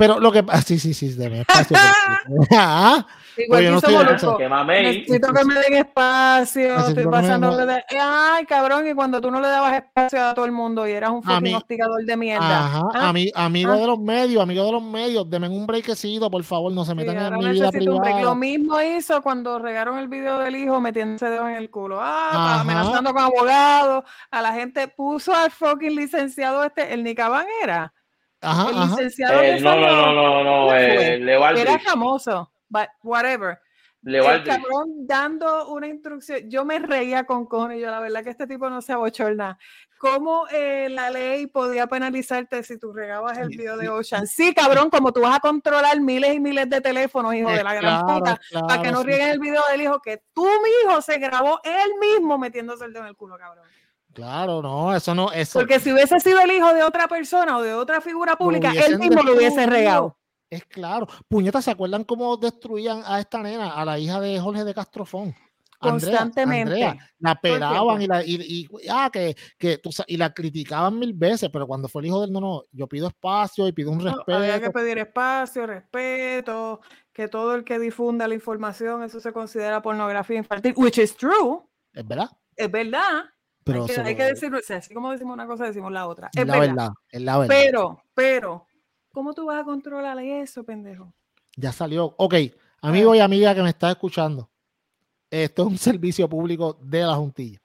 Pero lo que pasa, sí, sí, sí, de espacio. ah, Igual yo no Necesito que me den espacio. Estoy pasando. De... Ay, cabrón, y cuando tú no le dabas espacio a todo el mundo y eras un fucking hosticador de mierda. Ajá, ¿Ah? amigo ¿Ah? de los medios, amigo de los medios, denme un breakcito, por favor, no se metan en mi vida privada. Lo mismo hizo cuando regaron el video del hijo metiéndose dedo en el culo. Ah, amenazando con abogados. A la gente puso al fucking licenciado este, el Nicabán era. Ajá, el licenciado eh, no, no, no, no, no, eh, Era famoso, but whatever. el cabrón dando una instrucción. Yo me reía con cojones. Yo, la verdad que este tipo no se abochorna. ¿Cómo eh, la ley podía penalizarte si tú regabas el video de Ocean? Sí, cabrón, como tú vas a controlar miles y miles de teléfonos, hijo de la gran puta, para que no rieguen el video del hijo que tú, mi hijo, se grabó él mismo metiéndose el dedo en el culo, cabrón. Claro, no, eso no, eso. Porque si hubiese sido el hijo de otra persona o de otra figura pública, él mismo lo hubiese regado. Es claro. Puñetas, ¿se acuerdan cómo destruían a esta nena, a la hija de Jorge de Castrofón? Constantemente. la pelaban y la, y, ah, que, que, y la criticaban mil veces, pero cuando fue el hijo del no, no, yo pido espacio y pido un respeto. había que pedir espacio, respeto, que todo el que difunda la información, eso se considera pornografía infantil, which is true. Es verdad. Es verdad Pero hay que, decirlo, así como decimos una cosa, decimos la otra. Es la verdad, es la verdad. Pero, pero, ¿cómo tú vas a controlar eso, pendejo? Ya salió. Ok, amigo y amiga que me está escuchando, esto es un servicio público de la juntilla.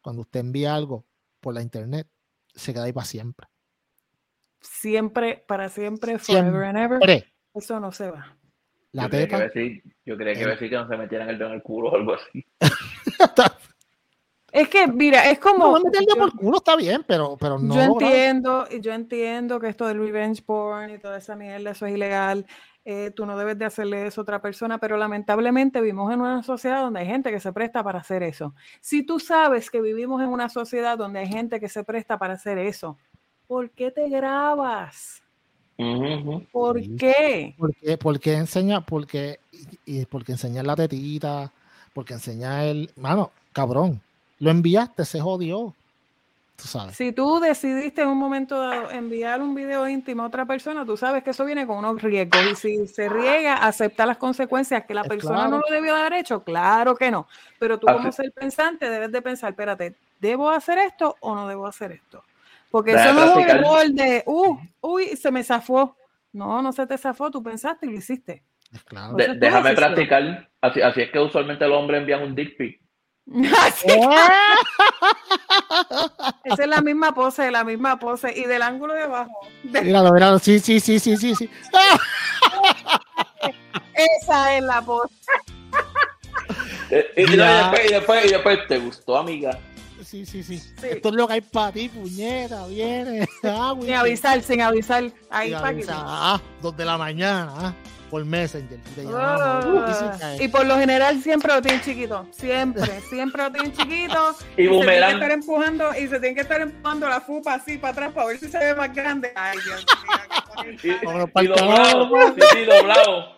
Cuando usted envía algo por la internet, se queda ahí para siempre. Siempre, para siempre, forever and ever. Eso no se va. La yo teta. que yo creía que, decir que no se metieran el dedo en el culo o algo así. Es que, mira, es como. No yo, por culo está bien, pero, pero no. Yo entiendo, yo entiendo que esto del revenge porn y toda esa mierda, eso es ilegal. Eh, tú no debes de hacerle eso a otra persona, pero lamentablemente vivimos en una sociedad donde hay gente que se presta para hacer eso. Si tú sabes que vivimos en una sociedad donde hay gente que se presta para hacer eso, ¿por qué te grabas? ¿Por qué? Porque, porque enseña, porque, y porque enseña la tetita, porque enseña el, mano, cabrón, lo enviaste, se jodió. Tú sabes. Si tú decidiste en un momento dado enviar un video íntimo a otra persona, tú sabes que eso viene con unos riesgos. Y si se riega, acepta las consecuencias que la persona no lo debió haber hecho, claro que no. Pero tú como ser pensante debes de pensar, espérate, ¿debo hacer esto o no debo hacer esto? Porque eso no es el de, uh, uy, se me zafó. No, no se te zafó, tú pensaste y lo hiciste. Claro. déjame practicar. Así, así, es que usualmente los hombres envían un dick pic. Esa es la misma pose, la misma pose. Y del ángulo de abajo. Míralo, míralo. Sí, sí, sí, sí, sí, sí. Esa es la pose. Eh, y, después, y, después, y después, ¿te gustó, amiga? Sí, sí, sí, Esto es lo que hay para ti, puñeta, viene. Ah, sin avisar, sin avisar. Ahí para Ah, dos de la mañana. Ah por Messenger. Ah. y, por lo general siempre lo tienen chiquito. Siempre, siempre lo tienen chiquito. y, y se tienen que estar empujando y se tienen que estar empujando la fupa así para atrás para ver si se ve más grande. Ay, Dios mío. y, doblado, sí, doblado.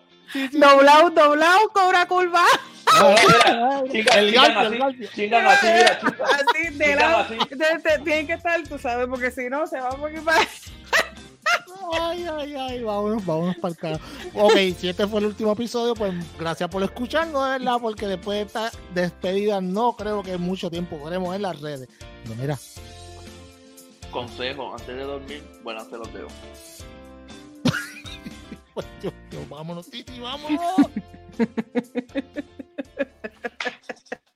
Doblado, doblado, cobra curva. el así, chingan así, mira, Así, de lado. Tienen que estar, tú sabes, porque si no se va a poner para Ay, ay, ay, vámonos, vámonos para el carajo. Ok, si este fue el último episodio, pues gracias por escucharnos, de verdad, porque después de esta despedida no creo que mucho tiempo podremos en las redes. Pero mira. Consejo, antes de dormir, bueno, se los dejo. pues yo, yo, vámonos, Titi, vámonos.